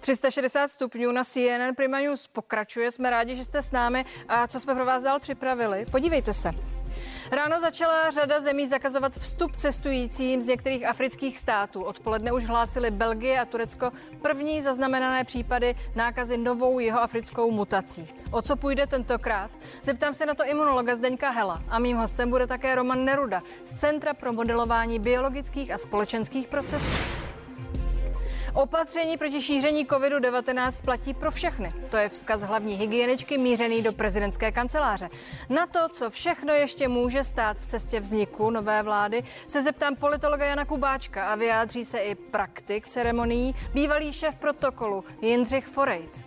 360 stupňů na CNN Prima News pokračuje. Jsme rádi, že jste s námi. A co jsme pro vás dál připravili? Podívejte se. Ráno začala řada zemí zakazovat vstup cestujícím z některých afrických států. Odpoledne už hlásili Belgie a Turecko první zaznamenané případy nákazy novou jeho africkou mutací. O co půjde tentokrát? Zeptám se na to imunologa Zdeňka Hela a mým hostem bude také Roman Neruda z Centra pro modelování biologických a společenských procesů. Opatření proti šíření COVID-19 platí pro všechny. To je vzkaz hlavní hygieničky mířený do prezidentské kanceláře. Na to, co všechno ještě může stát v cestě vzniku nové vlády, se zeptám politologa Jana Kubáčka a vyjádří se i praktik ceremonií, bývalý šéf protokolu Jindřich Forejt.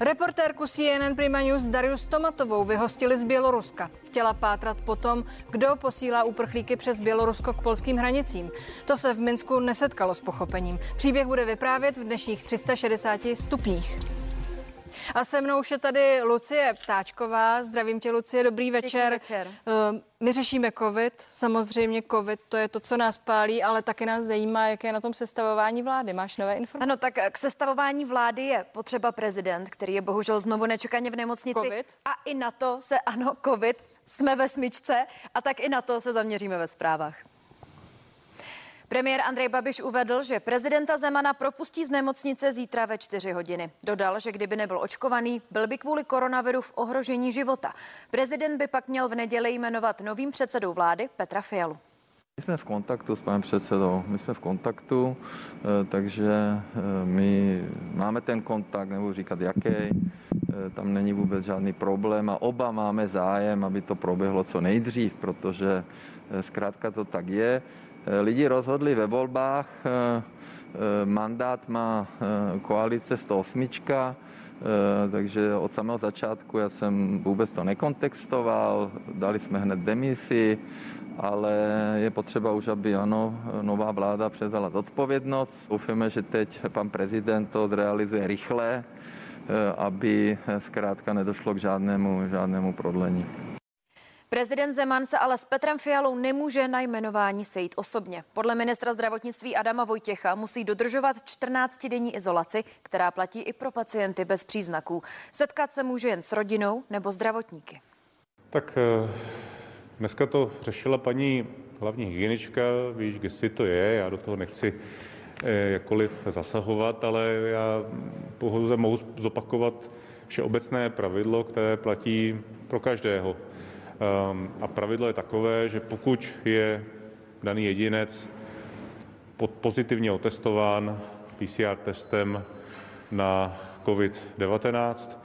Reportérku CNN Prima News Darius Tomatovou vyhostili z Běloruska. Chtěla pátrat po tom, kdo posílá uprchlíky přes Bělorusko k polským hranicím. To se v Minsku nesetkalo s pochopením. Příběh bude vyprávět v dnešních 360 stupních. A se mnou už je tady Lucie Ptáčková. Zdravím tě, Lucie, dobrý večer. večer. Uh, My řešíme covid, samozřejmě covid, to je to, co nás pálí, ale taky nás zajímá, jaké je na tom sestavování vlády. Máš nové informace? Ano, tak k sestavování vlády je potřeba prezident, který je bohužel znovu nečekaně v nemocnici. Covid? A i na to se, ano, covid, jsme ve smyčce a tak i na to se zaměříme ve zprávách. Premiér Andrej Babiš uvedl, že prezidenta Zemana propustí z nemocnice zítra ve 4 hodiny. Dodal, že kdyby nebyl očkovaný, byl by kvůli koronaviru v ohrožení života. Prezident by pak měl v neděli jmenovat novým předsedou vlády Petra Fialu. My jsme v kontaktu s panem předsedou, my jsme v kontaktu, eh, takže eh, my máme ten kontakt, nebudu říkat jaký, eh, tam není vůbec žádný problém a oba máme zájem, aby to proběhlo co nejdřív, protože zkrátka to tak je. Lidi rozhodli ve volbách, mandát má koalice 108, takže od samého začátku já jsem vůbec to nekontextoval, dali jsme hned demisi, ale je potřeba už, aby ano, nová vláda převzala zodpovědnost. Doufáme, že teď pan prezident to zrealizuje rychle, aby zkrátka nedošlo k žádnému, žádnému prodlení. Prezident Zeman se ale s Petrem Fialou nemůže na jmenování sejít osobně. Podle ministra zdravotnictví Adama Vojtěcha musí dodržovat 14-denní izolaci, která platí i pro pacienty bez příznaků. Setkat se může jen s rodinou nebo zdravotníky. Tak eh, dneska to řešila paní hlavní hygienička, víš, si to je, já do toho nechci eh, jakkoliv zasahovat, ale já pouze mohu zopakovat všeobecné pravidlo, které platí pro každého. Ehm, a pravidlo je takové, že pokud je daný jedinec pozitivně otestován PCR testem na COVID-19,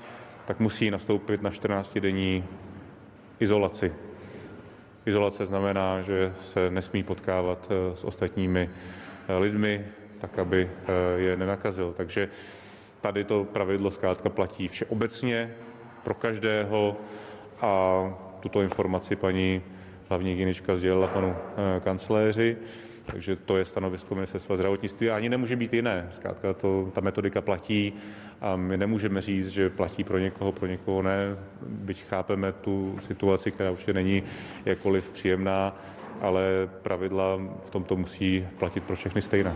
tak musí nastoupit na 14-denní izolaci. Izolace znamená, že se nesmí potkávat eh, s ostatními eh, lidmi, tak aby eh, je nenakazil. Takže tady to pravidlo zkrátka platí všeobecně pro každého a tuto informaci paní hlavní hygienička sdělila panu eh, kancléři, takže to je stanovisko ministerstva zdravotnictví a ani nemůže být jiné. Zkrátka to, ta metodika platí a my nemůžeme říct, že platí pro někoho, pro někoho ne. Byť chápeme tu situaci, která určitě není jakkoliv příjemná, ale pravidla v tomto musí platit pro všechny stejné.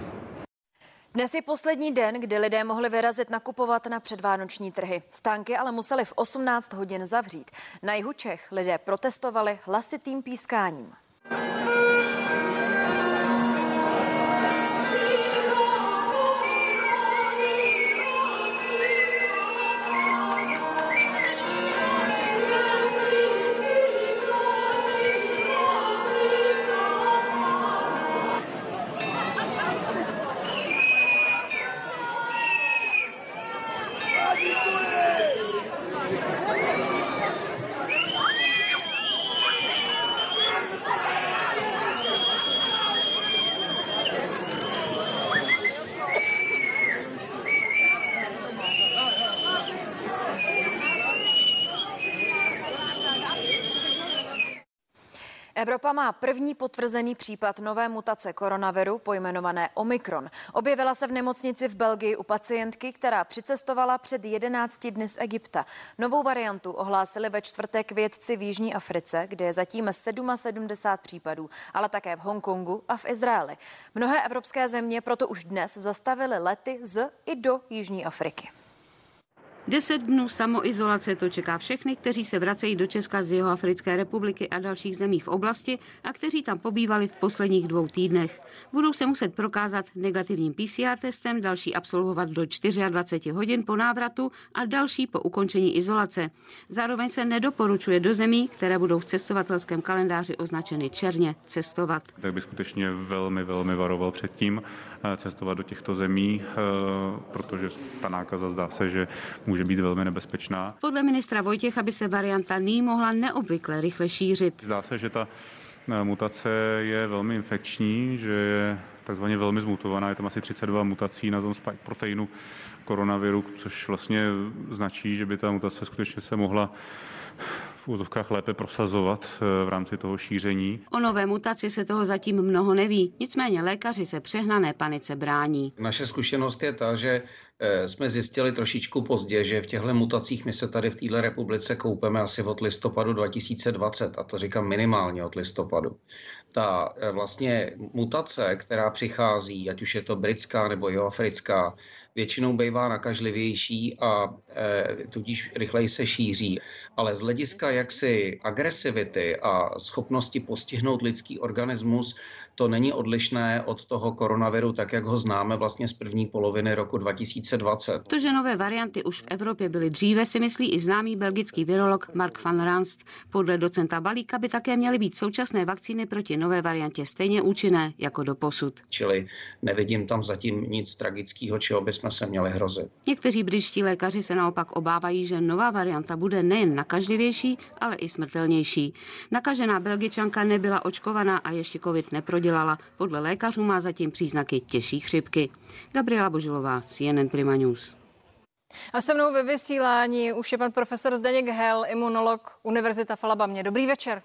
Dnes je poslední den, kdy lidé mohli vyrazit nakupovat na předvánoční trhy. Stánky ale museli v 18 hodin zavřít. Na jihu Čech lidé protestovali hlasitým pískáním. Evropa má první potvrzený případ nové mutace koronaviru pojmenované Omikron. Objevila se v nemocnici v Belgii u pacientky, která přicestovala před 11 dny z Egypta. Novou variantu ohlásili ve čtvrtek vědci v Jižní Africe, kde je zatím 77 případů, ale také v Hongkongu a v Izraeli. Mnohé evropské země proto už dnes zastavily lety z i do Jižní Afriky. Deset dnů samoizolace to čeká všechny, kteří se vracejí do Česka z Jihoafrické republiky a dalších zemí v oblasti a kteří tam pobývali v posledních dvou týdnech. Budou se muset prokázat negativním PCR testem, další absolvovat do 24 hodin po návratu a další po ukončení izolace. Zároveň se nedoporučuje do zemí, které budou v cestovatelském kalendáři označeny černě, cestovat. Tak by skutečně velmi, velmi varoval před tím eh, cestovat do těchto zemí, eh, protože ta nákaza zdá se, že může může být velmi nebezpečná. Podle ministra Vojtěcha by se varianta NY mohla neobvykle rychle šířit. Zdá se, že ta eh, mutace je velmi infekční, že je takzvaně velmi zmutovaná. Je tam asi 32 mutací na tom spike proteinu koronaviru, což vlastně značí, že by ta mutace skutečně se mohla v úzovkách lépe prosazovat eh, v rámci toho šíření. O nové mutaci se toho zatím mnoho neví, nicméně lékaři se přehnané panice brání. Naše zkušenost je ta, že eh, jsme zjistili trošičku pozdě, že v těchto mutacích my se tady v této republice koupeme asi od listopadu 2020, a to říkám minimálně od listopadu. Ta eh, vlastně mutace, která přichází, ať už je to britská nebo jihoafrická, většinou bývá nakažlivější a e, tudíž rychleji se šíří. Ale z hlediska jaksi agresivity a schopnosti postihnout lidský organismus to není odlišné od toho koronaviru, tak jak ho známe vlastně z první poloviny roku 2020. To, že nové varianty už v Evropě byly dříve, si myslí i známý belgický virolog Mark van Ranst. Podle docenta Balíka by také měly být současné vakcíny proti nové variantě stejně účinné jako do posud. Čili nevidím tam zatím nic tragického, čeho bychom se měli hrozit. Někteří britští lékaři se naopak obávají, že nová varianta bude nejen nakažlivější, ale i smrtelnější. Nakažená belgičanka nebyla očkovaná a ještě covid neprodila udělala. Podle lékařů má zatím příznaky těžší chřipky. Gabriela Božilová, CNN Prima News. A se mnou ve vysílání už je pan profesor Zdeněk Hel, imunolog Univerzita v Alabamě. Dobrý večer.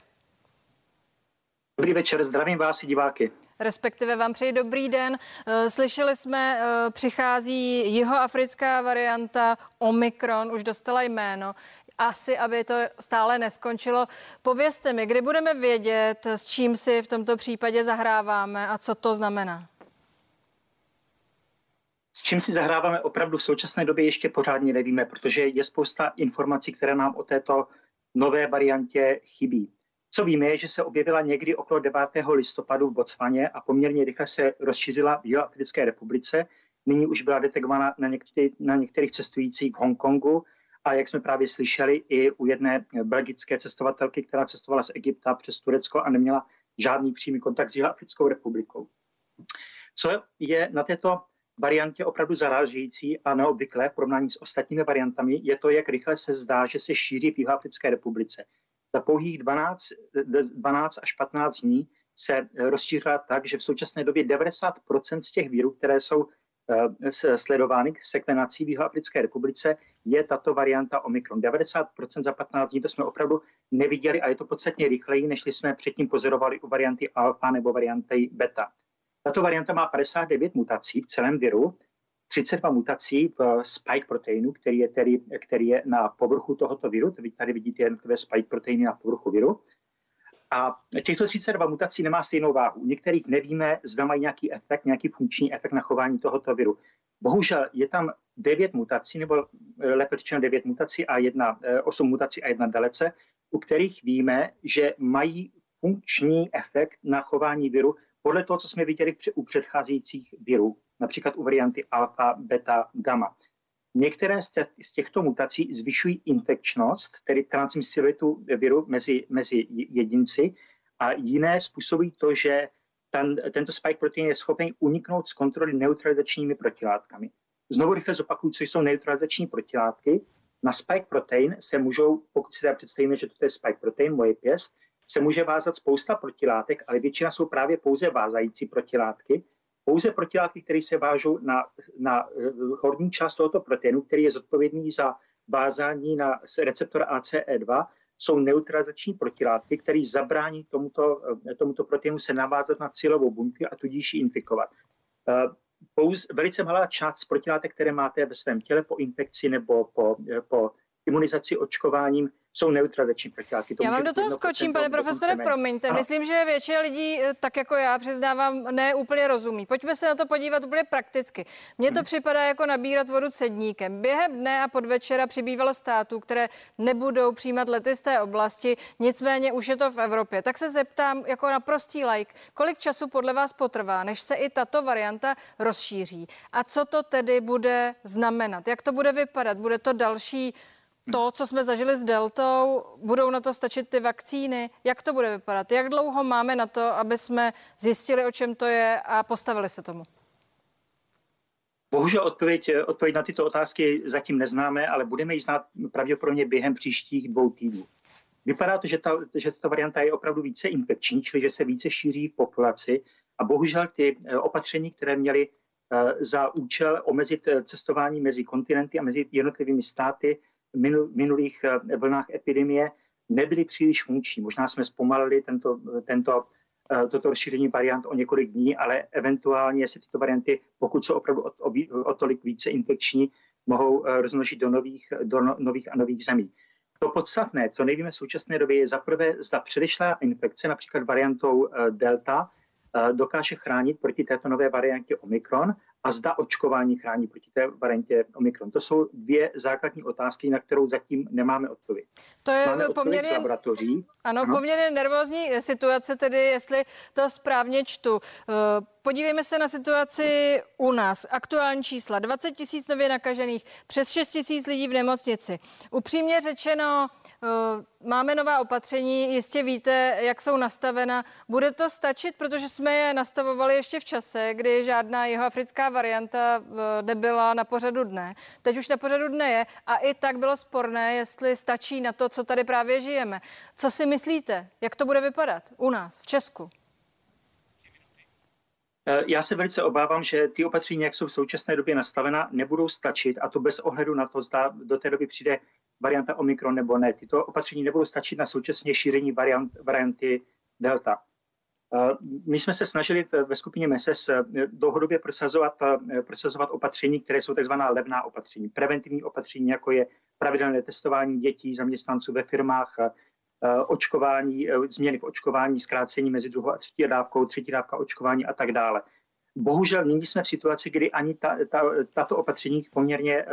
Dobrý večer, zdravím vás i diváky. Respektive vám přeji dobrý den. Eh, slyšeli jsme, eh, přichází jihoafrická varianta Omikron, už dostala jméno asi, aby to stále neskončilo. Povězte mi, kdy budeme vědět, s čím si v tomto případě zahráváme a co to znamená? S čím si zahráváme opravdu v současné době ještě pořádně nevíme, protože je spousta informací, které nám o této nové variantě chybí. Co víme, je, že se objevila někdy okolo 9. listopadu v Botswaně a poměrně rychle se rozšířila v Jihoafrické republice. Nyní už byla detekována na, některý, na některých cestujících v Hongkongu, a jak jsme právě slyšeli i u jedné belgické cestovatelky, která cestovala z Egypta přes Turecko a neměla žádný přímý kontakt s Jihoafrickou republikou. Co je na této variantě opravdu zarážející a neobvyklé v porovnání s ostatními variantami, je to, jak rychle se zdá, že se šíří v Jihoafrické republice. Za pouhých 12, 12 až 15 dní se rozšířila tak, že v současné době 90% z těch vírů, které jsou sledovány k sekvenací v Jihoafrické republice, je tato varianta Omikron. 90% za 15 dní to jsme opravdu neviděli a je to podstatně rychleji, než jsme předtím pozorovali u varianty alfa nebo varianty beta. Tato varianta má 59 mutací v celém viru, 32 mutací v spike proteinu, který je, tedy, který je na povrchu tohoto viru. Tady vidíte jednotlivé spike proteiny na povrchu viru. A těchto 32 mutací nemá stejnou váhu. U některých nevíme, zda mají nějaký efekt, nějaký funkční efekt na chování tohoto viru. Bohužel je tam 9 mutací, nebo eh, lépe řečeno 9 mutací a jedna, 8 eh, mutací a jedna delece, u kterých víme, že mají funkční efekt na chování viru podle toho, co jsme viděli u předcházejících virů, například u varianty alfa, beta, gamma. Některé z těchto mutací zvyšují infekčnost, tedy transmisibilitu viru mezi, mezi jedinci, a jiné způsobují to, že ten, tento spike protein je schopen uniknout z kontroly neutralizačními protilátkami. Znovu rychle zopakuju, co jsou neutralizační protilátky. Na spike protein se můžou, pokud si teda představíme, že to je spike protein, moje pěst, se může vázat spousta protilátek, ale většina jsou právě pouze vázající protilátky, pouze protilátky, které se vážou na, na eh, horní část tohoto proteinu, který je zodpovědný za vázání na receptor ACE2, jsou neutralizační protilátky, které zabrání tomuto, tomuto proteinu se navázat na cílovou buňku a tudíž ji infikovat. Pouze velice malá část protilátek, které máte ve svém těle po infekci nebo po, po imunizaci očkováním, jsou neutralizační protilátky. Já vám do toho skočím, pane profesore, promiňte. Ano. Myslím, že většina lidí, eh, tak jako já, přiznávám, ne úplně rozumí. Pojďme se na to podívat úplně prakticky. Mně to hmm. připadá jako nabírat vodu cedníkem. Během dne a podvečera přibývalo států, které nebudou přijímat lety z té oblasti, nicméně už je to v Evropě. Tak se zeptám jako na prostý like, kolik času podle vás potrvá, než se i tato varianta rozšíří? A co to tedy bude znamenat? Jak to bude vypadat? Bude to další to, co jsme zažili s deltou, budou na to stačit ty vakcíny? Jak to bude vypadat? Jak dlouho máme na to, aby jsme zjistili, o čem to je a postavili se tomu? Bohužel odpověď, odpověď na tyto otázky zatím neznáme, ale budeme ji znát pravděpodobně během příštích dvou týdnů. Vypadá to, že ta, že ta varianta je opravdu více infekční, čili že se více šíří v populaci a bohužel ty eh, opatření, které měly eh, za účel omezit eh, cestování mezi kontinenty a mezi jednotlivými státy, minulých eh, vlnách epidemie nebyly příliš funkční. Možná jsme zpomalili tento, tento, eh, toto rozšíření variant o několik dní, ale eventuálně, jestli tyto varianty, pokud jsou opravdu o, o, o tolik více infekční, mohou eh, rozmnožit do nových, do no, nových a nových zemí. To podstatné, co nevíme v současné době, je zaprvé, zda předešlá infekce, například variantou Delta, dokáže chránit proti této nové variantě Omikron a zda očkování chrání proti té variantě Omikron. To jsou dvě základní otázky, na kterou zatím nemáme odpověď. To je máme poměrně, laboratoří. Ano, ano, poměrně nervózní situace, tedy jestli to správně čtu. Eh, podívejme se na situaci u nás. Aktuální čísla. 20 tisíc nově nakažených, přes 6 tisíc lidí v nemocnici. Upřímně řečeno, Eh, máme nová opatření, jistě víte, jak jsou nastavena. Bude to stačit, protože jsme je nastavovali ještě v čase, kdy žádná jeho africká varianta eh, nebyla na pořadu dne. Teď už na pořadu dne je a i tak bylo sporné, jestli stačí na to, co tady právě žijeme. Co si myslíte, jak to bude vypadat u nás, v Česku? Eh, já se velice obávám, že ty opatření, jak jsou v současné době nastavena, nebudou stačit a to bez ohledu na to, zda do té doby přijde varianta Omikron nebo ne. Tyto opatření nebudou stačit na současně šíření variant, varianty Delta. Eh, my jsme se snažili ve skupině MESES eh, dlouhodobě prosazovat, prosazovat opatření, které jsou tzv. levná opatření, preventivní opatření, jako je pravidelné testování dětí, zaměstnanců ve firmách, Eh, očkování, eh, změny v očkování, zkrácení mezi druhou a třetí dávkou, třetí dávka očkování a tak dále. Bohužel nyní jsme v situaci, kdy ani ta, ta, tato opatření poměrně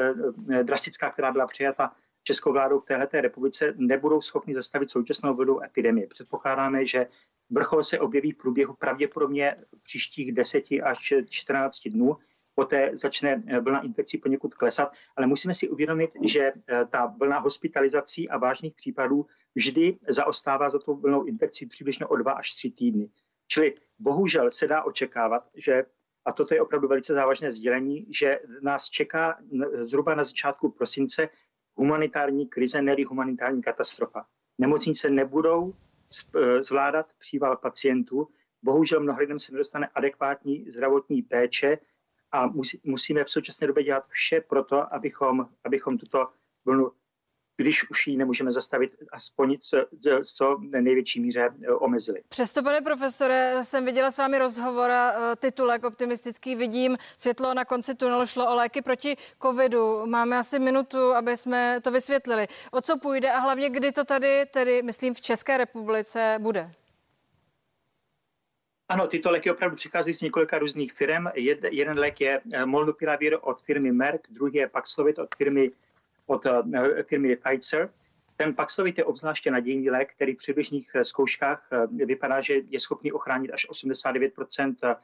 eh, drastická, která byla přijata českou vládou v této republice, nebudou schopni zastavit současnou vlnu epidemie. Předpokládáme, že vrchol se objeví v průběhu pravděpodobně příštích 10 až 14 dnů poté začne eh, vlna infekcí poněkud klesat, ale musíme si uvědomit, že eh, ta vlna hospitalizací a vážných případů vždy zaostává za tou vlnou infekcí přibližně o dva až tři týdny. Čili bohužel se dá očekávat, že a toto je opravdu velice závažné sdělení, že nás čeká zhruba na začátku prosince humanitární krize, ne humanitární katastrofa. Nemocnice nebudou zvládat příval pacientů, bohužel mnoha lidem se nedostane adekvátní zdravotní péče, a musí, musíme v současné době dělat vše pro to, abychom, abychom tuto vlnu, když už ji nemůžeme zastavit, aspoň co, co největší míře e, omezili. Přesto, pane profesore, jsem viděla s vámi rozhovor a e, titulek optimistický vidím. Světlo na konci tunelu šlo o léky proti covidu. Máme asi minutu, aby jsme to vysvětlili. O co půjde a hlavně kdy to tady, tedy myslím v České republice, bude? Ano, tyto léky opravdu přichází z několika různých firm. Jed, jeden lék je eh, Molnupiravir od firmy Merck, druhý je Paxlovid od firmy, od uh, firmy Pfizer. Ten Paxlovid je obzvláště nadějný lék, který při běžných eh, zkouškách vypadá, že je schopný ochránit až 89%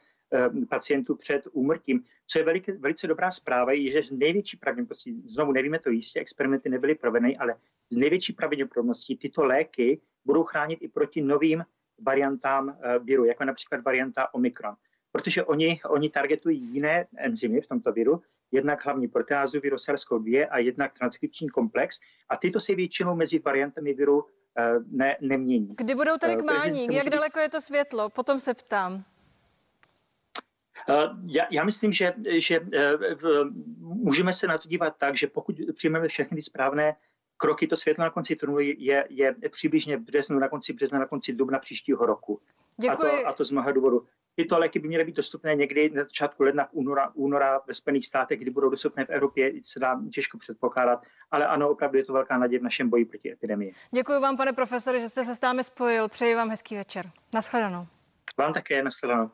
pacientů před úmrtím. Co je velice, velice dobrá zpráva, je, že z největší pravděpodobností, znovu nevíme to jistě, experimenty nebyly provedeny, ale z největší pravděpodobností tyto léky budou chránit i proti novým variantám eh, viru, jako například varianta Omikron. Protože oni, oni targetují jiné enzymy v tomto viru, jednak hlavní proteázu viru SARS-CoV-2 a jednak transkripční komplex a tyto se většinou mezi variantami viru eh, ne, nemění. Kdy budou tady k eh, mání? Jak daleko je to světlo? Potom se ptám. Já, já myslím, že, že můžeme se na to dívat tak, že pokud přijmeme všechny správné kroky to světlo na konci tunelu je, je přibližně v březnu, na konci března, na konci dubna příštího roku. Děkuji. A to, a to z mnoha důvodů. Tyto léky by měly být dostupné někdy na začátku ledna, února, února ve Spojených státech, kdy budou dostupné v Evropě, se dá těžko předpokládat, ale ano, opravdu je to velká naděje v našem boji proti epidemii. Děkuji vám, pane profesore, že jste se s námi spojil. Přeji vám hezký večer. Naschledanou. Vám také, naschledanou.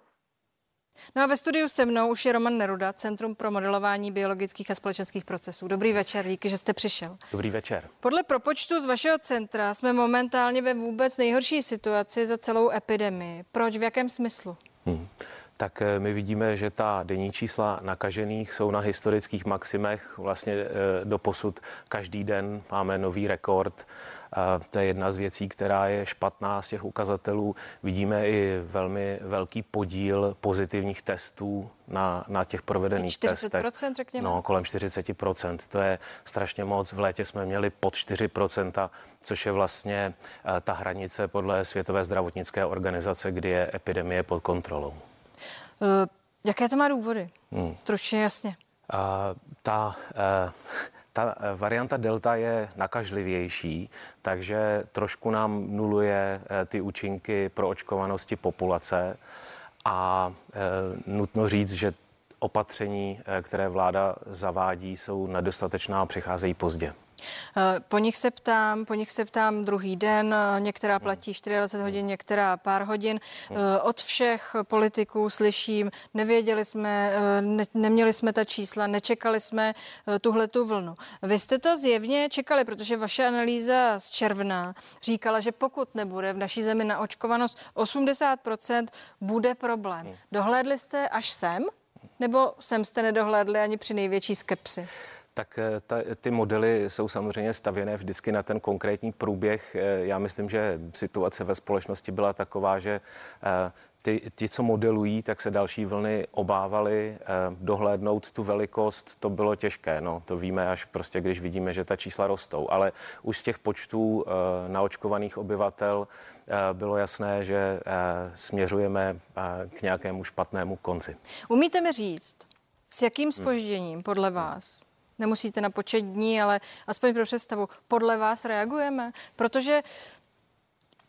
No a ve studiu se mnou už je Roman Neruda, Centrum pro modelování biologických a společenských procesů. Dobrý večer, díky, že jste přišel. Dobrý večer. Podle propočtu z vašeho centra jsme momentálně ve vůbec nejhorší situaci za celou epidemii. Proč, v jakém smyslu? Hmm. Tak eh, my vidíme, že ta denní čísla nakažených jsou na historických maximech. Vlastně eh, do posud každý den máme nový rekord. To je jedna z věcí, která je špatná z těch ukazatelů. Vidíme i velmi velký podíl pozitivních testů na, na těch provedených 40%, testech. řekněme. No, kolem 40%. To je strašně moc. V létě jsme měli pod 4%, což je vlastně eh, ta hranice podle Světové zdravotnické organizace, kdy je epidemie pod kontrolou. Uh, jaké to má důvody? Hmm. Stručně jasně. Uh, ta uh, ta eh, varianta delta je nakažlivější, takže trošku nám nuluje eh, ty účinky pro očkovanosti populace a eh, nutno říct, že opatření, které vláda zavádí, jsou nedostatečná a přicházejí pozdě. Eh, po nich se ptám, po nich se ptám druhý den, eh, některá hmm. platí 24 hodin, některá pár hodin. Hmm. Eh, od všech politiků slyším, nevěděli jsme, ne, neměli jsme ta čísla, nečekali jsme tuhle tu vlnu. Vy jste to zjevně čekali, protože vaše analýza z června říkala, že pokud nebude v naší zemi na očkovanost 80%, bude problém. Hmm. Dohlédli jste až sem? Nebo sem jste nedohlédli ani při největší skepsi? Tak eh, ta, ty modely jsou samozřejmě stavěné vždycky na ten konkrétní průběh. Eh, já myslím, že situace ve společnosti byla taková, že eh, ty, ti, co modelují, tak se další vlny obávali dohlédnout tu velikost. To bylo těžké, no, to víme až prostě, když vidíme, že ta čísla rostou. Ale už z těch počtů naočkovaných obyvatel bylo jasné, že směřujeme k nějakému špatnému konci. Umíte mi říct, s jakým spožděním podle vás nemusíte na počet dní, ale aspoň pro představu, podle vás reagujeme? Protože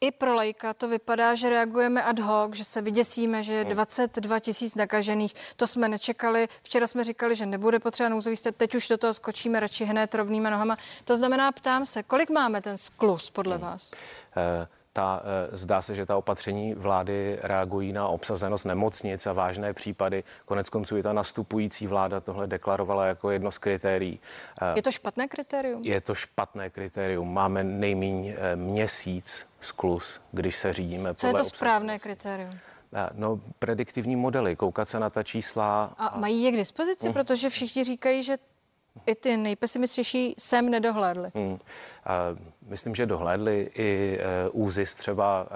i pro lajka to vypadá, že reagujeme ad hoc, že se vyděsíme, že je 22 hmm. tisíc nakažených. To jsme nečekali. Včera jsme říkali, že nebude potřeba nouzový stav, teď už do toho skočíme radši hned rovnýma nohama. To znamená, ptám se, kolik máme ten sklus podle hmm. vás? Uh ta, eh, zdá se, že ta opatření vlády reagují na obsazenost nemocnic a vážné případy. Konec konců i ta nastupující vláda tohle deklarovala jako jedno z kritérií. Eh, je to špatné kritérium? Je to špatné kritérium. Máme nejméně eh, měsíc sklus, když se řídíme Co je to správné kritérium? No, prediktivní modely, koukat se na ta čísla. A, a... mají je k dispozici, uh. protože všichni říkají, že i ty nejpesimističtější sem nedohlédli. Hmm. Myslím, že dohlédli i e, ÚZIS třeba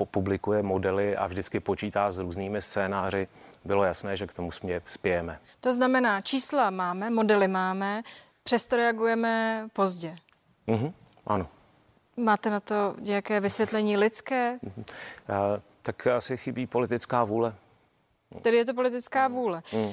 e, publikuje modely a vždycky počítá s různými scénáři. Bylo jasné, že k tomu spějeme. To znamená, čísla máme, modely máme, přesto reagujeme pozdě. Mm-hmm, ano. Máte na to nějaké vysvětlení lidské? Mm-hmm. tak asi chybí politická vůle. Tedy je to politická vůle. Mm.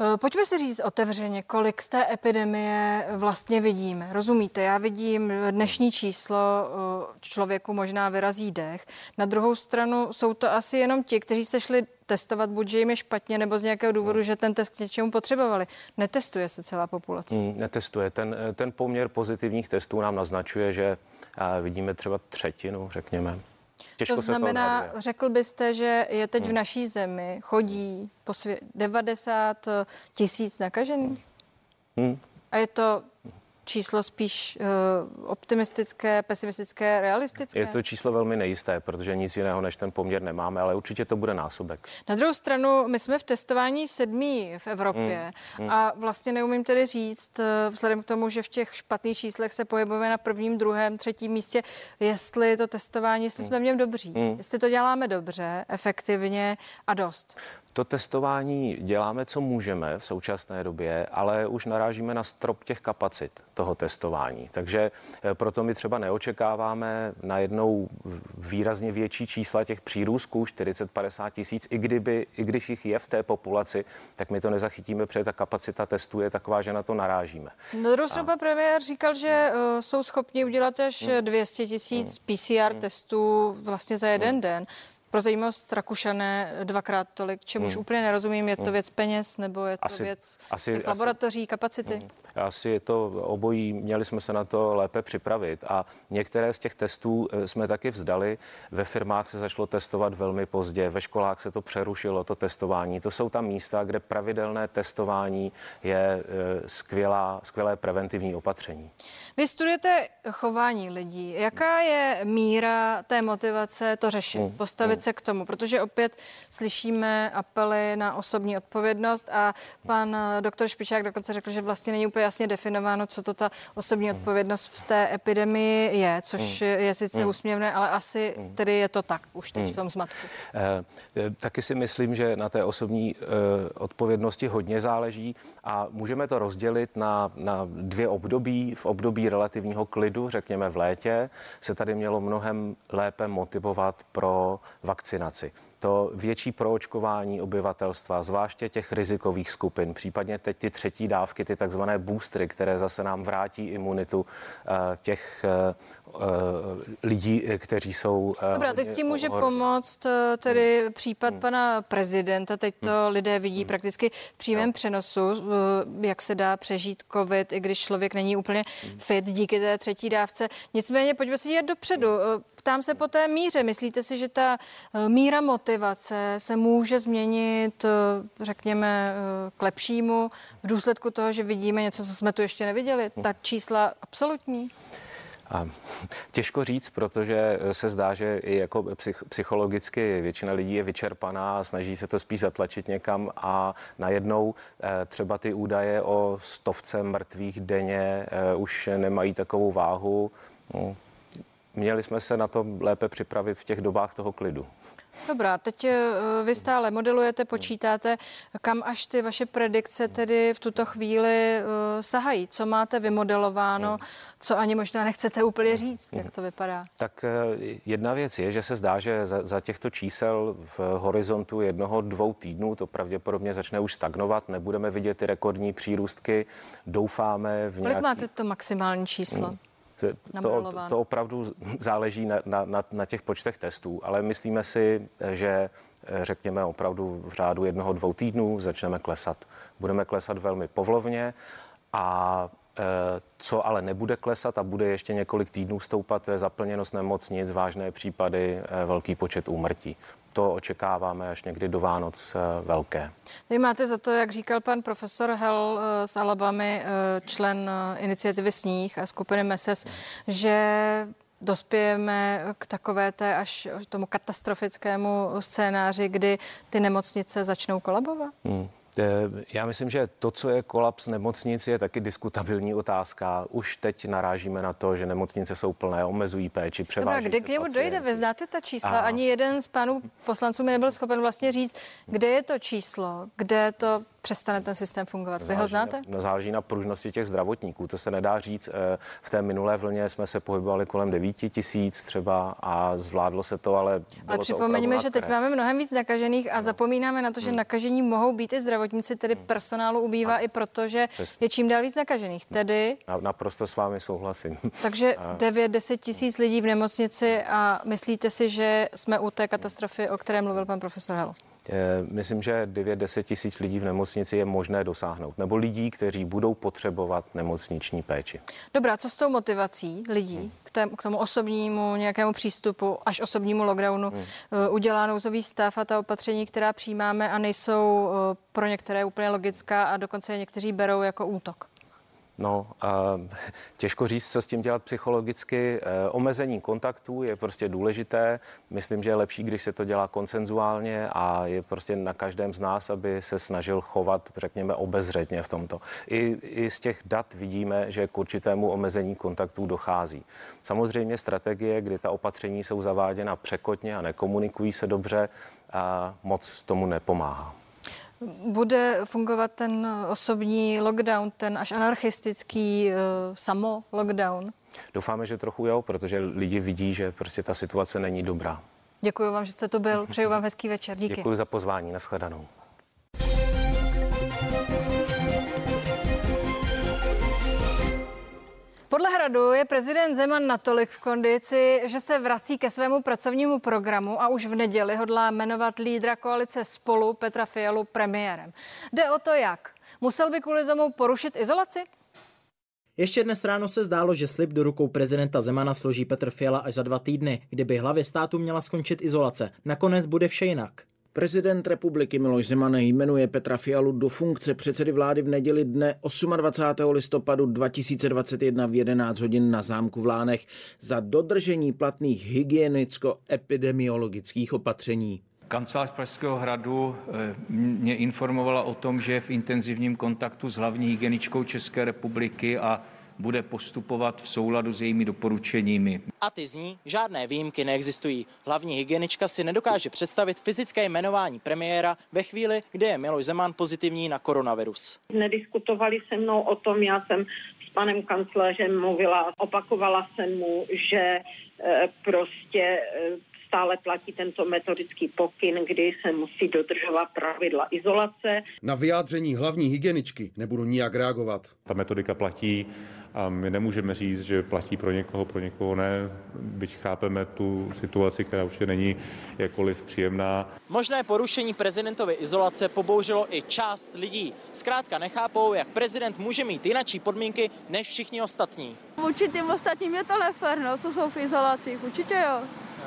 Eh, pojďme si říct otevřeně, kolik z té epidemie vlastně vidíme. Rozumíte, já vidím dnešní číslo, eh, člověku možná vyrazí dech. Na druhou stranu jsou to asi jenom ti, kteří se šli testovat, buď že jim je špatně, nebo z nějakého důvodu, že ten test k něčemu potřebovali. Netestuje se celá populace. Hmm, netestuje. Ten, ten poměr pozitivních testů nám naznačuje, že vidíme třeba třetinu, řekněme. Těžko to znamená, to řekl byste, že je teď hmm. v naší zemi, chodí po svě- 90 tisíc nakažených? Hmm. A je to číslo spíš uh, optimistické, pesimistické, realistické? Je to číslo velmi nejisté, protože nic jiného než ten poměr nemáme, ale určitě to bude násobek. Na druhou stranu, my jsme v testování sedmí v Evropě mm, mm. a vlastně neumím tedy říct, eh, vzhledem k tomu, že v těch špatných číslech se pohybujeme na prvním, druhém, třetím místě, jestli to testování, jestli mm. jsme v něm dobří, mm. jestli to děláme dobře, efektivně a dost. To testování děláme, co můžeme v současné době, ale už narážíme na strop těch kapacit. Toho testování. Takže proto my třeba neočekáváme najednou výrazně větší čísla těch přírůzků, 40-50 tisíc, i, kdyby, i když jich je v té populaci, tak my to nezachytíme, protože ta kapacita testů je taková, že na to narážíme. Na druhou stranu premiér říkal, že uh, jsou schopni udělat až 200 hmm. tisíc hmm. PCR hmm. testů vlastně za jeden den. Pro zajímavost Rakušané dvakrát tolik, čemuž hmm. úplně nerozumím, je to hmm. věc peněz nebo je to asi, věc asi, laboratoří, asi, kapacity? Hmm. Asi je to obojí, měli jsme se na to lépe připravit a některé z těch testů eh, jsme taky vzdali. Ve firmách se začalo testovat velmi pozdě, ve školách se to přerušilo, to testování. To jsou tam místa, kde pravidelné testování je eh, skvělá, skvělé preventivní opatření. Vy studujete chování lidí. Jaká je míra té motivace to řešit, hmm. postavit hmm. se k tomu? Protože opět slyšíme apely na osobní odpovědnost a pan eh, doktor Špičák dokonce řekl, že vlastně není úplně jasně definováno, co to ta osobní hmm. odpovědnost v té epidemii je, což hmm. je sice hmm. úsměvné, ale asi tedy je to tak už teď v tom zmatku. Eh, eh, taky si myslím, že na té osobní eh, odpovědnosti hodně záleží a můžeme to rozdělit na, na dvě období. V období relativního klidu, řekněme v létě, se tady mělo mnohem lépe motivovat pro vakcinaci to větší proočkování obyvatelstva, zvláště těch rizikových skupin, případně teď ty třetí dávky, ty takzvané boostry, které zase nám vrátí imunitu eh, těch eh, eh, lidí, kteří jsou. Dobrá, teď s tím může pomoct tedy hmm. případ hmm. pana prezidenta. Teď to hmm. lidé vidí hmm. prakticky v přímém no. přenosu, jak se dá přežít covid, i když člověk není úplně hmm. fit díky té třetí dávce. Nicméně pojďme si jít dopředu. Ptám se po té míře. Myslíte si, že ta míra motivace motivace se může změnit, eh, řekněme, eh, k lepšímu v důsledku toho, že vidíme něco, co jsme tu ještě neviděli? Ta čísla absolutní? A těžko říct, protože se zdá, že i jako psych, psychologicky většina lidí je vyčerpaná a snaží se to spíš zatlačit někam a najednou eh, třeba ty údaje o stovce mrtvých denně už nemají takovou váhu. No, měli jsme se na to lépe připravit v těch dobách toho klidu. Dobrá, teď eh, vy stále modelujete, počítáte, kam až ty vaše predikce tedy v tuto chvíli uh, sahají. Co máte vymodelováno, co ani možná nechcete úplně říct, jak to vypadá? Tak eh, jedna věc je, že se zdá, že za, za těchto čísel v horizontu jednoho, dvou týdnů to pravděpodobně začne už stagnovat, nebudeme vidět ty rekordní přírůstky, doufáme v nějaký... Kolik máte to maximální číslo? To, to opravdu záleží na, na, na těch počtech testů, ale myslíme si, že řekněme opravdu v řádu jednoho, dvou týdnů začneme klesat. Budeme klesat velmi povlovně a e, co ale nebude klesat a bude ještě několik týdnů stoupat, to je zaplněnost nemocnic, vážné případy, e, velký počet úmrtí to očekáváme až někdy do Vánoc eh, velké. Vy máte za to, jak říkal pan profesor Hell eh, z Alabamy, eh, člen iniciativy Sníh a skupiny MESES, že dospějeme k takové té až tomu katastrofickému scénáři, kdy ty nemocnice začnou kolabovat? Hmm. Eh, já myslím, že to, co je kolaps nemocnic, je taky diskutabilní otázka. Už teď narážíme na to, že nemocnice jsou plné, omezují péči, převáží Kdy k němu dojde? Vy znáte ta čísla? A... Ani jeden z pánů poslanců mi nebyl schopen vlastně říct, kde je to číslo, kde to přestane ten systém fungovat. Vy ho znáte? No, záleží na pružnosti těch zdravotníků. To se nedá říct. Eh, v té minulé vlně jsme se pohybovali kolem 9 tisíc třeba a zvládlo se to, ale. Ale připomeňme, že teď máme mnohem víc nakažených a no. zapomínáme na to, že hmm. nakažení mohou být i zdravotníci, tedy hmm. personálu ubývá a i proto, že Přesně. je čím dál víc nakažených. Tedy. Naprosto s vámi souhlasím. Takže 9-10 tisíc lidí v nemocnici a myslíte si, že jsme u té katastrofy, o které mluvil pan profesor Hel? Eh, myslím, že 9-10 tisíc lidí v nemocnici je možné dosáhnout, nebo lidí, kteří budou potřebovat nemocniční péči. Dobrá, co s tou motivací lidí hmm. k, tém, k tomu osobnímu nějakému přístupu, až osobnímu lockdownu, hmm. uh, udělá nouzový stav a ta opatření, která přijímáme a nejsou uh, pro některé úplně logická a dokonce je někteří berou jako útok? No, těžko říct, co s tím dělat psychologicky. E, omezení kontaktů je prostě důležité. Myslím, že je lepší, když se to dělá koncenzuálně a je prostě na každém z nás, aby se snažil chovat, řekněme, obezřetně v tomto. I, i z těch dat vidíme, že k určitému omezení kontaktů dochází. Samozřejmě strategie, kdy ta opatření jsou zaváděna překotně a nekomunikují se dobře, a moc tomu nepomáhá. Bude fungovat ten osobní lockdown, ten až anarchistický uh, samo lockdown? Doufáme, že trochu jo, protože lidi vidí, že prostě ta situace není dobrá. Děkuji vám, že jste to byl. Přeju vám hezký večer. Díky. Děkuji za pozvání. Naschledanou. Podle Hradu je prezident Zeman natolik v kondici, že se vrací ke svému pracovnímu programu a už v neděli hodlá jmenovat lídra koalice spolu Petra Fialu premiérem. Jde o to jak. Musel by kvůli tomu porušit izolaci? Ještě dnes ráno se zdálo, že slib do rukou prezidenta Zemana složí Petr Fiala až za dva týdny, kdyby hlavě státu měla skončit izolace. Nakonec bude vše jinak. Prezident republiky Miloš Zeman jmenuje Petra Fialu do funkce předsedy vlády v neděli dne 28. listopadu 2021 v 11 hodin na zámku v Lánech za dodržení platných hygienicko-epidemiologických opatření. Kancelář Pražského hradu eh, mě informovala o tom, že je v intenzivním kontaktu s hlavní hygieničkou České republiky a bude postupovat v souladu s jejími doporučeními. A ty zní, žádné výjimky neexistují. Hlavní hygienička si nedokáže představit fyzické jmenování premiéra ve chvíli, kdy je Miloš Zeman pozitivní na koronavirus. Nediskutovali se mnou o tom, já jsem s panem kancléřem mluvila, opakovala jsem mu, že eh, prostě eh, stále platí tento metodický pokyn, kdy se musí dodržovat pravidla izolace. Na vyjádření hlavní hygieničky nebudu nijak reagovat. Ta metodika platí a my nemůžeme říct, že platí pro někoho, pro někoho ne, byť chápeme tu situaci, která už není jakkoliv příjemná. Možné porušení prezidentovy izolace pobouřilo i část lidí. Zkrátka nechápou, jak prezident může mít jinačí podmínky než všichni ostatní. Vůči těm ostatním je to nefér, no, co jsou v izolaci, určitě jo.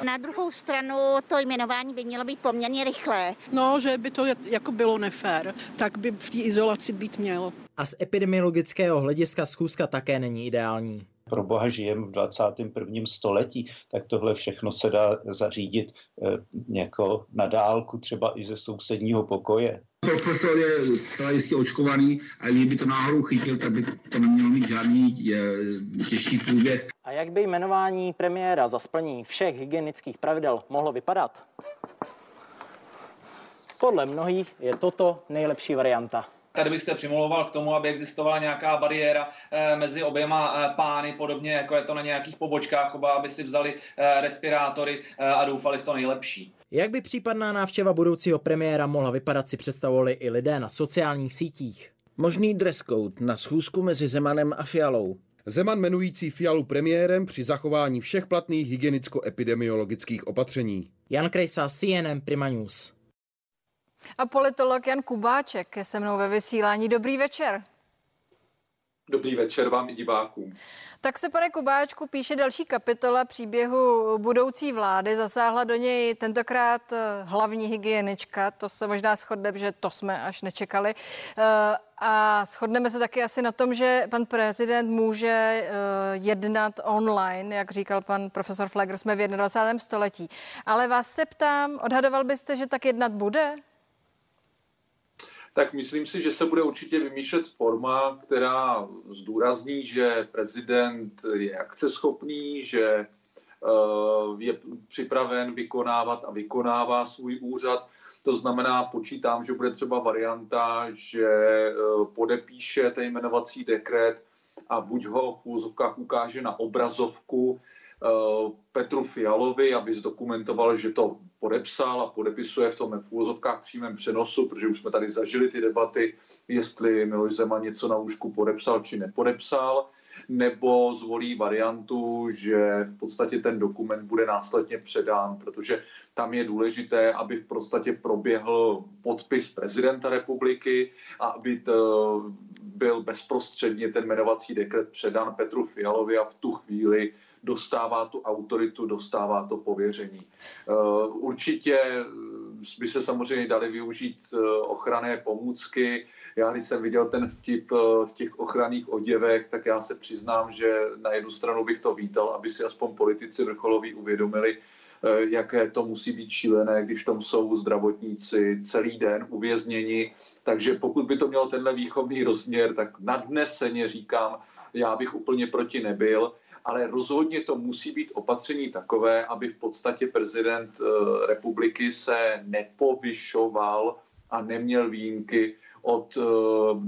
Na druhou stranu to jmenování by mělo být poměrně rychlé. No, že by to jako bylo nefér, tak by v té izolaci být mělo. A z epidemiologického hlediska schůzka také není ideální pro boha žijeme v 21. století, tak tohle všechno se dá zařídit e, jako na dálku, třeba i ze sousedního pokoje. Profesor je zcela jistě očkovaný a kdyby to náhodou chytil, tak by to nemělo mít žádný e, těžší průběh. A jak by jmenování premiéra za splnění všech hygienických pravidel mohlo vypadat? Podle mnohých je toto nejlepší varianta. Tady bych se přimlouval k tomu, aby existovala nějaká bariéra eh, mezi oběma eh, pány, podobně jako je to na nějakých pobočkách, oba aby si vzali eh, respirátory a doufali v to nejlepší. Jak by případná návštěva budoucího premiéra mohla vypadat, si představovali i lidé na sociálních sítích. Možný dress code na schůzku mezi Zemanem a Fialou. Zeman jmenující Fialu premiérem při zachování všech platných hygienicko-epidemiologických opatření. Jan Krejsa, CNN Prima News. A politolog Jan Kubáček je se mnou ve vysílání. Dobrý večer. Dobrý večer vám i divákům. Tak se, pane Kubáčku, píše další kapitola příběhu budoucí vlády. Zasáhla do něj tentokrát eh, hlavní hygienička. To se možná shodne, že to jsme až nečekali. Eh, a shodneme se taky asi na tom, že pan prezident může eh, jednat online, jak říkal pan profesor Flagr, jsme v 21. století. Ale vás se ptám, odhadoval byste, že tak jednat bude? Tak myslím si, že se bude určitě vymýšlet forma, která zdůrazní, že prezident je akceschopný, že eh, je připraven vykonávat a vykonává svůj úřad. To znamená, počítám, že bude třeba varianta, že eh, podepíše ten jmenovací dekret a buď ho v úzovkách ukáže na obrazovku, Petru Fialovi, aby zdokumentoval, že to podepsal a podepisuje v tom v úvozovkách přímém přenosu, protože už jsme tady zažili ty debaty, jestli Miloš Zeman něco na úžku podepsal či nepodepsal, nebo zvolí variantu, že v podstatě ten dokument bude následně předán, protože tam je důležité, aby v podstatě proběhl podpis prezidenta republiky a aby to byl bezprostředně ten jmenovací dekret předán Petru Fialovi a v tu chvíli dostává tu autoritu, dostává to pověření. Eh, určitě eh, by se samozřejmě dali využít eh, ochranné pomůcky. Já když jsem viděl ten vtip v těch ochranných oděvech, tak já se přiznám, že na jednu stranu bych to vítal, aby si aspoň politici vrcholoví uvědomili, jaké to musí být šílené, když tam jsou zdravotníci celý den uvězněni. Takže pokud by to mělo tenhle výchovný rozměr, tak nadneseně říkám, já bych úplně proti nebyl ale rozhodně to musí být opatření takové, aby v podstatě prezident eh, republiky se nepovyšoval a neměl výjimky od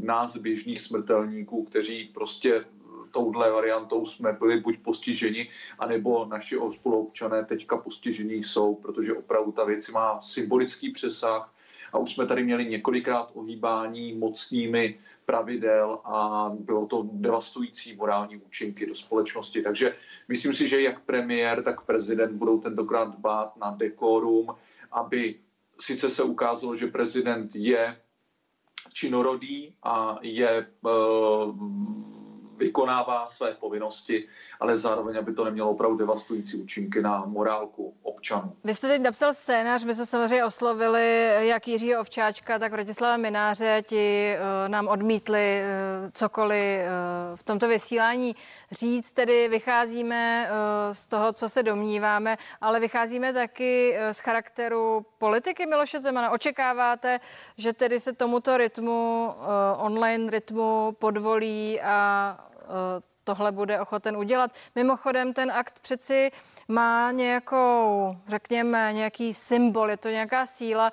nás běžných smrtelníků, kteří prostě touhle variantou jsme byli buď postiženi, anebo naši spoluobčané teďka postižení jsou, protože opravdu ta věc má symbolický přesah a už jsme tady měli několikrát ohýbání mocnými pravidel a bylo to devastující morální účinky do společnosti. Takže myslím si, že jak premiér, tak prezident budou tentokrát dbát na dekorum, aby sice se ukázalo, že prezident je činorodý a je uh, vykonává své povinnosti, ale zároveň, aby to nemělo opravdu devastující účinky na morálku občanů. Vy jste teď napsal scénář, my jsme samozřejmě oslovili jak Jiřího Ovčáčka, tak Vratislava Mináře, ti uh, nám odmítli uh, cokoliv uh, v tomto vysílání říct, tedy vycházíme z toho, co se domníváme, ale vycházíme taky z charakteru politiky Miloše Zemana. Očekáváte, že tedy se tomuto rytmu, online rytmu podvolí a Eh, tohle bude ochoten udělat. Mimochodem, ten akt přeci má nějakou, řekněme, nějaký symbol, je to nějaká síla.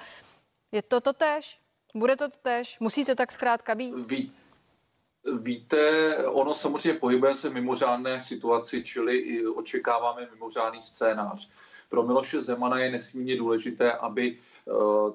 Je to to tež? Bude to tež? Musí to tak zkrátka být? Ví, víte, ono samozřejmě pohybuje se mimořádné situaci, čili i očekáváme mimořádný scénář. Pro Miloše Zemana je nesmírně důležité, aby eh,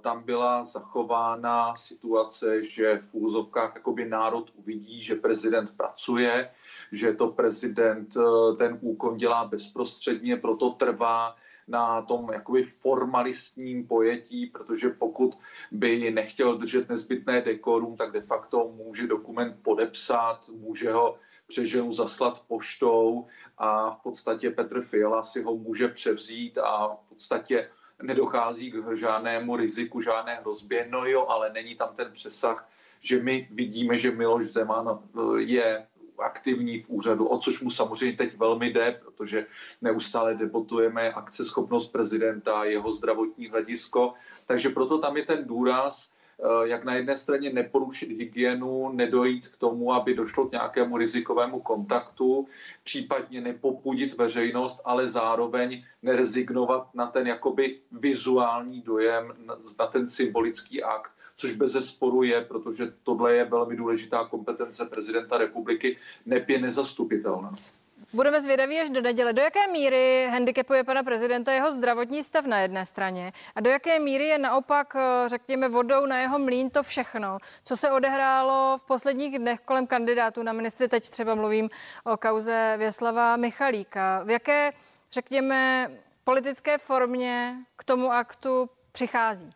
tam byla zachována situace, že v úzovkách jakoby národ uvidí, že prezident pracuje, že to prezident eh, ten úkon dělá bezprostředně, proto trvá na tom jakoby formalistním pojetí, protože pokud by nechtěl držet nezbytné dekorum, tak de facto může dokument podepsat, může ho přeženu zaslat poštou a v podstatě Petr Fiala si ho může převzít a v podstatě nedochází k žádnému riziku, žádné hrozbě. No jo, ale není tam ten přesah, že my vidíme, že Miloš Zeman eh, je aktivní v úřadu, o což mu samozřejmě teď velmi jde, protože neustále debatujeme akceschopnost prezidenta, jeho zdravotní hledisko, takže proto tam je ten důraz, jak na jedné straně neporušit hygienu, nedojít k tomu, aby došlo k nějakému rizikovému kontaktu, případně nepopudit veřejnost, ale zároveň nerezignovat na ten jakoby vizuální dojem, na ten symbolický akt což bez zesporu je, protože tohle je velmi důležitá kompetence prezidenta republiky, NEP je nezastupitelná. Budeme zvědaví až do neděle. Do jaké míry handicapuje pana prezidenta jeho zdravotní stav na jedné straně a do jaké míry je naopak, eh, řekněme, vodou na jeho mlín to všechno, co se odehrálo v posledních dnech kolem kandidátů na ministry. Teď třeba mluvím o kauze Věslava Michalíka. V jaké, řekněme, politické formě k tomu aktu přichází?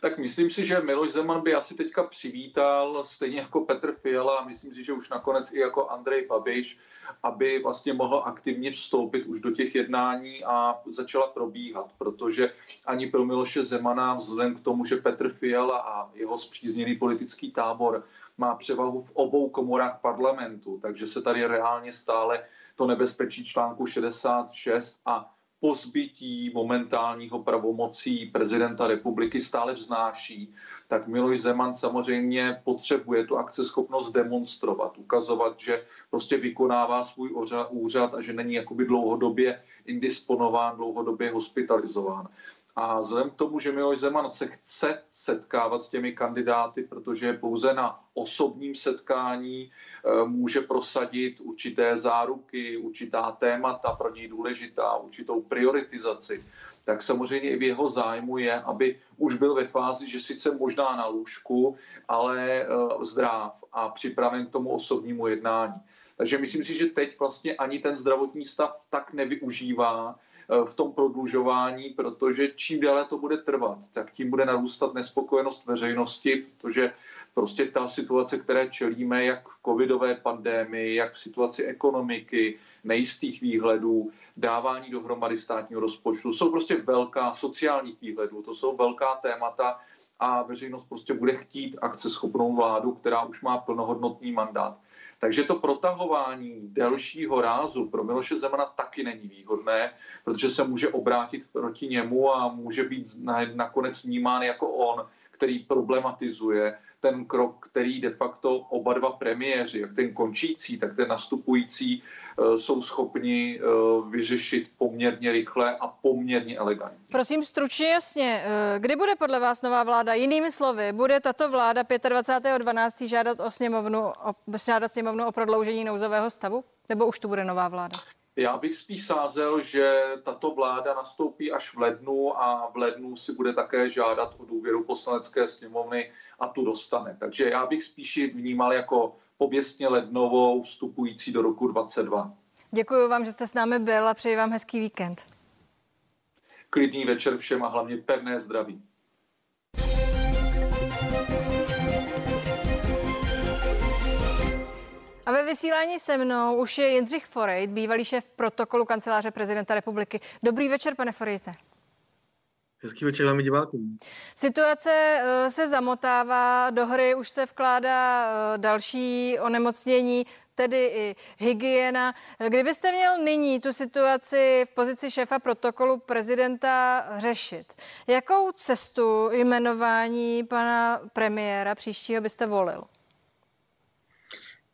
Tak myslím si, že Miloš Zeman by asi teďka přivítal, stejně jako Petr Fiala, a myslím si, že už nakonec i jako Andrej Babiš, aby vlastně mohl aktivně vstoupit už do těch jednání a začala probíhat, protože ani pro Miloše Zemana, vzhledem k tomu, že Petr Fiala a jeho zpřízněný politický tábor má převahu v obou komorách parlamentu, takže se tady reálně stále to nebezpečí článku 66 a pozbytí momentálního pravomocí prezidenta republiky stále vznáší, tak Miloš Zeman samozřejmě potřebuje tu akceschopnost demonstrovat, ukazovat, že prostě vykonává svůj úřad a že není jakoby dlouhodobě indisponován, dlouhodobě hospitalizován. A vzhledem k tomu, že Miloš Zeman se chce setkávat s těmi kandidáty, protože pouze na osobním setkání eh, může prosadit určité záruky, určitá témata pro něj důležitá, určitou prioritizaci, tak samozřejmě i v jeho zájmu je, aby už byl ve fázi, že sice možná na lůžku, ale eh, zdrav a připraven k tomu osobnímu jednání. Takže myslím si, že teď vlastně ani ten zdravotní stav tak nevyužívá, v tom prodlužování, protože čím déle to bude trvat, tak tím bude narůstat nespokojenost veřejnosti, protože prostě ta situace, které čelíme, jak v covidové pandémii, jak v situaci ekonomiky, nejistých výhledů, dávání dohromady státního rozpočtu, jsou prostě velká sociálních výhledů, to jsou velká témata a veřejnost prostě bude chtít akceschopnou vládu, která už má plnohodnotný mandát. Takže to protahování delšího rázu pro Miloše Zemana taky není výhodné, protože se může obrátit proti němu a může být nakonec vnímán jako on, který problematizuje ten krok, který de facto oba dva premiéři, jak ten končící, tak ten nastupující, eh, jsou schopni eh, vyřešit poměrně rychle a poměrně elegantně. Prosím stručně jasně, eh, kdy bude podle vás nová vláda? Jinými slovy, bude tato vláda 25.12. žádat o sněmovnu, o, žádat sněmovnu o prodloužení nouzového stavu? Nebo už tu bude nová vláda? Já bych spíš sázel, že tato vláda nastoupí až v lednu a v lednu si bude také žádat o důvěru poslanecké sněmovny a tu dostane. Takže já bych spíš vnímal jako pověstně lednovou vstupující do roku 22. Děkuji vám, že jste s námi byl a přeji vám hezký víkend. Klidný večer všem a hlavně pevné zdraví. Vysílání se mnou už je Jindřich Forejt, bývalý šéf protokolu kanceláře prezidenta republiky. Dobrý večer, pane Forejte. Hezký večer vám divákům. Situace eh, se zamotává, do hry už se vkládá eh, další onemocnění, tedy i hygiena. Kdybyste měl nyní tu situaci v pozici šéfa protokolu prezidenta řešit, jakou cestu jmenování pana premiéra příštího byste volil?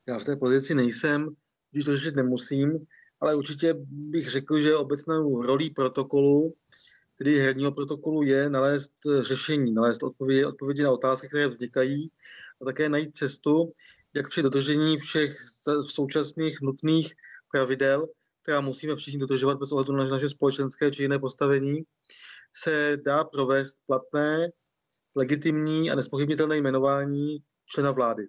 Já v té pozici nejsem, když to řešit nemusím, ale určitě bych řekl, že obecnou rolí protokolu, tedy herního protokolu, je nalézt řešení, nalézt odpovědi, odpovědi na otázky, které vznikají a také najít cestu, jak při dodržení všech současných nutných pravidel, která musíme všichni dodržovat bez ohledu na naše společenské či jiné postavení, se dá provést platné, legitimní a nespochybnitelné jmenování člena vlády.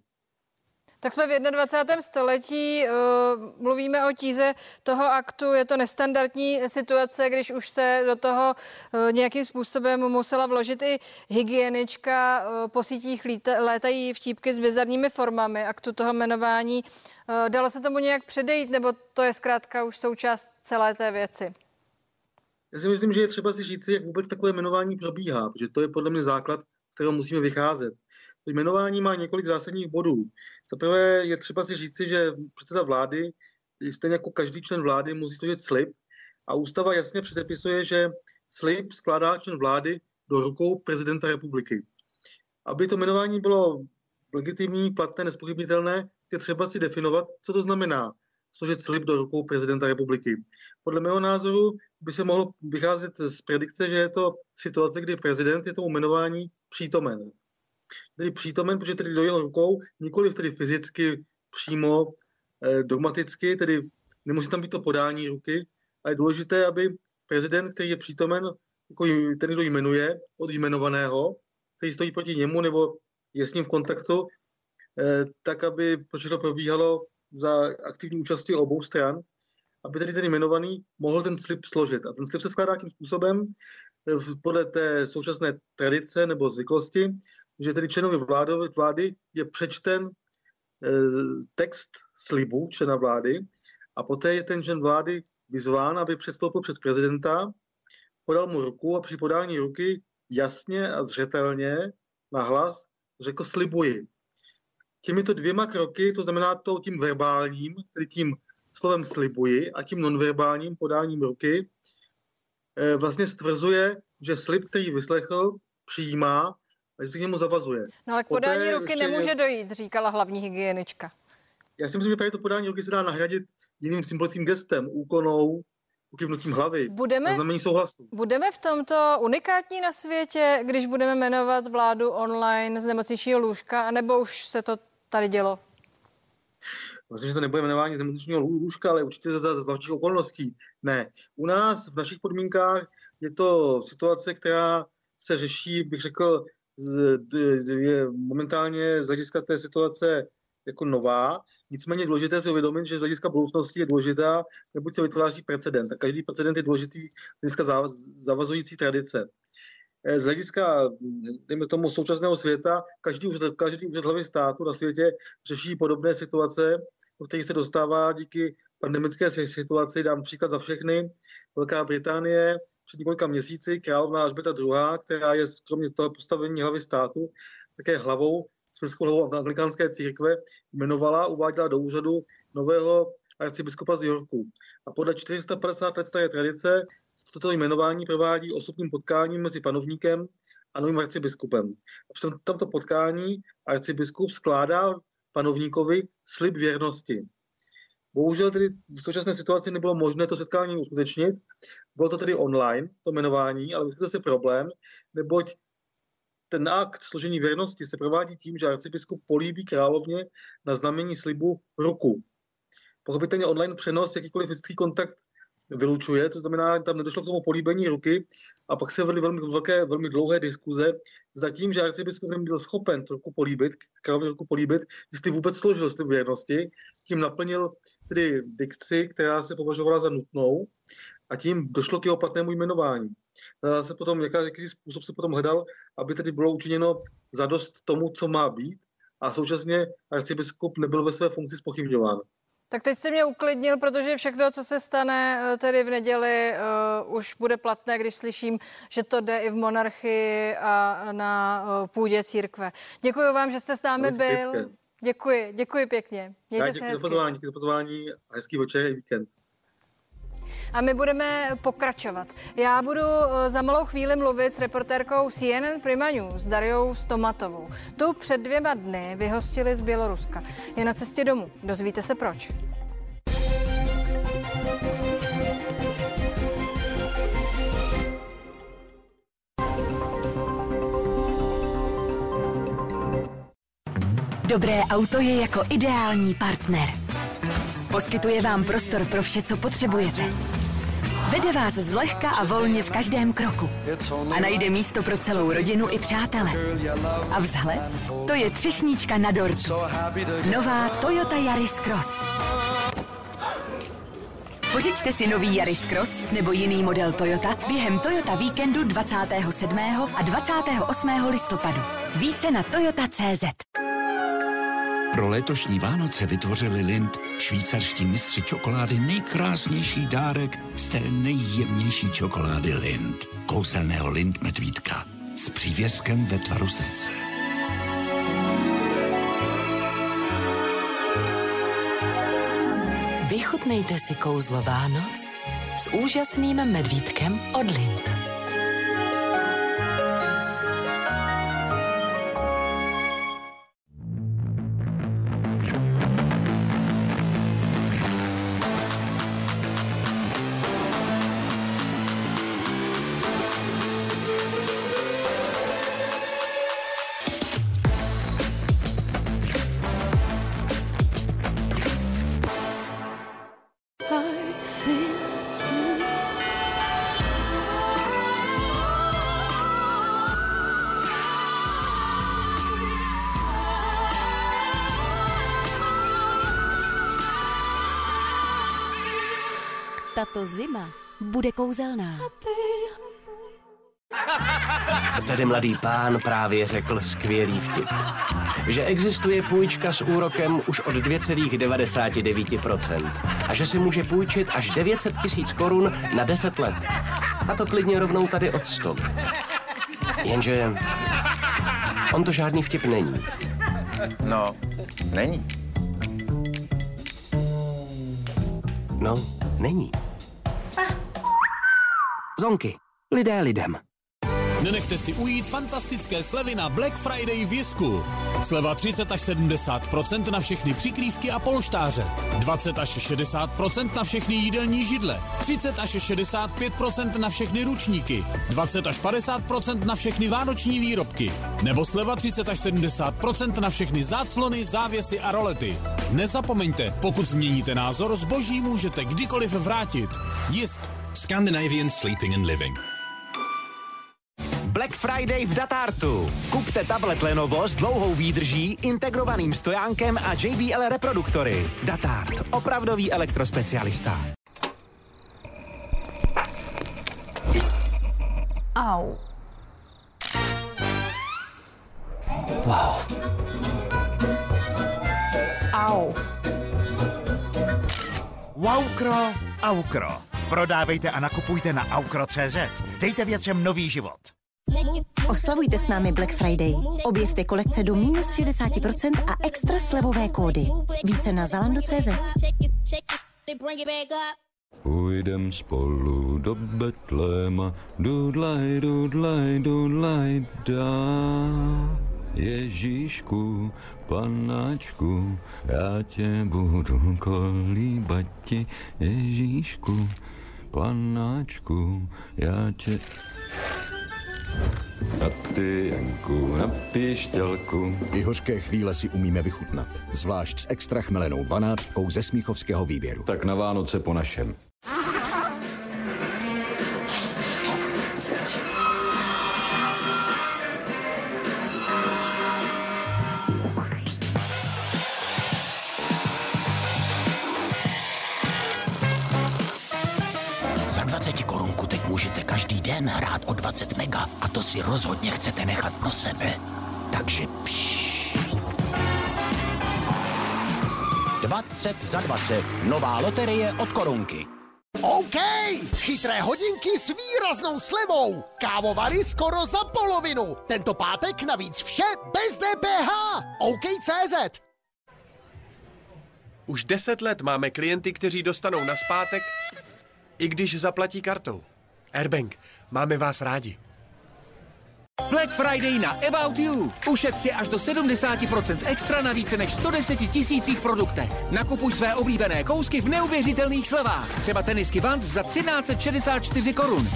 Tak jsme v 21. století, uh, mluvíme o tíze toho aktu, je to nestandardní situace, když už se do toho uh, nějakým způsobem musela vložit i hygienička, uh, po sítích létají vtípky s bizarními formami aktu toho jmenování. Dalo se tomu nějak předejít, nebo to je zkrátka už součást celé té věci? Já si myslím, že je třeba si říct, jak vůbec takové jmenování probíhá, protože to je podle mě základ, z kterého musíme vycházet. To jmenování má několik zásadních bodů. Za prvé je třeba si říci, že předseda vlády, stejně jako každý člen vlády, musí složit slib a ústava jasně předepisuje, že slib skládá člen vlády do rukou prezidenta republiky. Aby to jmenování bylo legitimní, platné, nespochybnitelné, je třeba si definovat, co to znamená složit slib do rukou prezidenta republiky. Podle mého názoru by se mohlo vycházet z predikce, že je to situace, kdy prezident je tomu jmenování přítomen tedy přítomen, protože tedy do jeho rukou, nikoli tedy fyzicky přímo eh, dogmaticky, tedy nemusí tam být to podání ruky, a je důležité, aby prezident, který je přítomen, jako ten, kdo jmenuje, od jmenovaného, který stojí proti němu nebo je s ním v kontaktu, eh, tak aby to probíhalo za aktivní účasti obou stran, aby tedy ten jmenovaný mohl ten slib složit. A ten slib se skládá tím způsobem, eh, podle té současné tradice nebo zvyklosti, že tedy členovi vlády, vlády je přečten eh, text slibu člena vlády a poté je ten člen vlády vyzván, aby předstoupil před prezidenta, podal mu ruku a při podání ruky jasně a zřetelně na hlas řekl slibuji. Těmito dvěma kroky, to znamená to tím verbálním, tedy tím slovem slibuji a tím nonverbálním podáním ruky, eh, vlastně stvrzuje, že slib, který vyslechl, přijímá že se k němu zavazuje. No ale k podání Poté ruky nemůže dojít, říkala hlavní hygienička. Já si myslím, že právě to podání ruky se dá nahradit jiným symbolickým gestem, úkonou, ukivnutím hlavy, budeme, znamení souhlasu. Budeme v tomto unikátní na světě, když budeme jmenovat vládu online z nemocničního lůžka, anebo už se to tady dělo? Myslím, že to nebude jmenování z nemocničního lůžka, ale určitě za, za zvláštních okolností. Ne. U nás v našich podmínkách je to situace, která se řeší, bych řekl, je momentálně z hlediska té situace jako nová, nicméně důležité si uvědomit, že z hlediska budoucnosti je důležitá, neboť se vytváří precedent. A každý precedent je důležitý z hlediska zavazující tradice. Eh, z hlediska, dejme tomu, současného světa, každý úřad, každý úřad hlavy státu na světě řeší podobné situace, do kterých se dostává díky pandemické situaci. Dám příklad za všechny. Velká Británie před několika měsíci královna Alžběta II., která je kromě toho postavení hlavy státu také hlavou, světskou hlavou anglikánské církve, jmenovala, uváděla do úřadu nového arcibiskupa z Yorku. A podle 450 let staré tradice toto jmenování provádí osobním potkáním mezi panovníkem a a novým arcibiskupem. A při tomto potkání arcibiskup skládá panovníkovi slib věrnosti. Bohužel tedy v současné situaci nebylo možné to setkání uskutečnit. Bylo to tedy online, to jmenování, ale vyskytl se problém, neboť ten akt složení věrnosti se provádí tím, že arcibiskup políbí královně na znamení slibu ruku. Pochopitelně online přenos, jakýkoliv fyzický kontakt vylučuje, to znamená, že tam nedošlo k tomu políbení ruky a pak se vedly velmi velké, velmi dlouhé diskuze za tím, že arcibiskup nebyl schopen tu ruku políbit, královně ruku políbit, jestli vůbec složil slib věrnosti, tím naplnil tedy dikci, která se považovala za nutnou a tím došlo k jeho platnému jmenování. Hledal se potom, jaká, jaký způsob se potom hledal, aby tedy bylo učiněno zadost tomu, co má být a současně arcibiskup nebyl ve své funkci spochybňován. Tak teď jste mě uklidnil, protože všechno, co se stane eh, tedy v neděli, uh, už bude platné, když slyším, že to jde i v monarchii a na uh, půdě církve. Děkuji vám, že jste s námi byl. Děkuji, děkuji pěkně. Mějte Já děkuji se hezky. za pozvání, děkuji za pozvání a hezký večer i víkend a my budeme pokračovat. Já budu eh, za malou chvíli mluvit s reportérkou CNN Prima News, Dariou Stomatovou. Tu před dvěma dny vyhostili z Běloruska. Je na cestě domů. Dozvíte se proč. Dobré auto je jako ideální partner. Poskytuje vám prostor pro vše, co potřebujete. Vede vás zlehka a volně v každém kroku. A najde místo pro celou rodinu i přátele. A vzhled? To je třešníčka na dortu. Nová Toyota Yaris Cross. Pořiďte si nový Yaris Cross nebo jiný model Toyota během Toyota víkendu 27. a 28. listopadu. Více na toyota.cz. Pro letošní Vánoce vytvořili Lind, švýcarští mistři čokolády, nejkrásnější dárek z té nejjemnější čokolády Lind. Kouzelného Lind medvídka s přívěskem ve tvaru srdce. Vychutnejte si kouzlo Vánoc s úžasným medvídkem od Lind. Tato zima bude kouzelná. Tedy mladý pán právě řekl skvělý vtip. Že existuje půjčka s úrokem už od 2,99% a že si může půjčit až 900 tisíc korun na 10 let. A to klidně rovnou tady od stolu. Jenže on to žádný vtip není. No, není. No, není. Zonky. Lidé lidem. Nenechte si ujít fantastické slevy na Black Friday v Jisku. Sleva 30 až 70% na všechny přikrývky a polštáře. 20 až 60% na všechny jídelní židle. 30 až 65% na všechny ručníky. 20 až 50% na všechny vánoční výrobky. Nebo sleva 30 až 70% na všechny záclony, závěsy a rolety. Nezapomeňte, pokud změníte názor, zboží můžete kdykoliv vrátit. Jisk. Scandinavian Sleeping and Living. Black Friday v Datartu. Kupte tablet Lenovo s dlouhou výdrží, integrovaným stojánkem a JBL reproduktory. Datart. Opravdový elektrospecialista. Au. Wow. Au. Wowkro, Aukro. Prodávejte a nakupujte na aukro.cz. Dejte věcem nový život. Oslavujte s námi Black Friday. Objevte kolekce do minus 60% a extra slevové kódy. Více na zalando.cz. Půjdem spolu do Betléma, dudlaj, dudlaj, dudlaj, dá. Ježíšku, panáčku, já tě budu kolíbat ti, Ježíšku, panáčku, já tě... A ty, Janku, na píšťalku. I hořké chvíle si umíme vychutnat. Zvlášť s extra chmelenou dvanáctkou ze smíchovského výběru. Tak na Vánoce po našem. Den hrát o 20 mega a to si rozhodně chcete nechat pro sebe. Takže pš. 20 za 20. Nová loterie od korunky. OK, chytré hodinky s výraznou slevou. Kávovary skoro za polovinu. Tento pátek navíc vše bez DPH. OK.cz Už deset let máme klienty, kteří dostanou na zpátek, i když zaplatí kartou. Airbank, máme vás rádi. Black Friday na About You. Ušetři až do 70% extra na více než 110 tisících produktech. Nakupuj své oblíbené kousky v neuvěřitelných slevách. Třeba tenisky Vans za 1364 korun.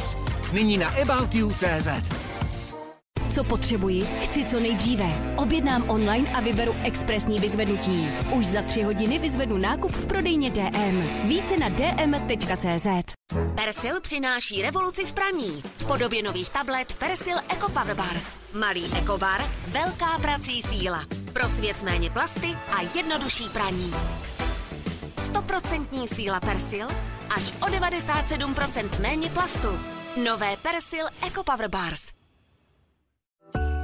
Nyní na aboutyou.cz. Co potřebuji, chci co nejdříve. Objednám online a vyberu expresní vyzvednutí. Už za tři hodiny vyzvednu nákup v prodejně DM. Více na dm.cz. Persil přináší revoluci v praní. V podobě nových tablet Persil Eco Power Bars. Malý ekobar, velká prací síla. Pro svět méně plasty a jednodušší praní. 100% síla Persil, až o 97% méně plastu. Nové Persil Eco Power Bars.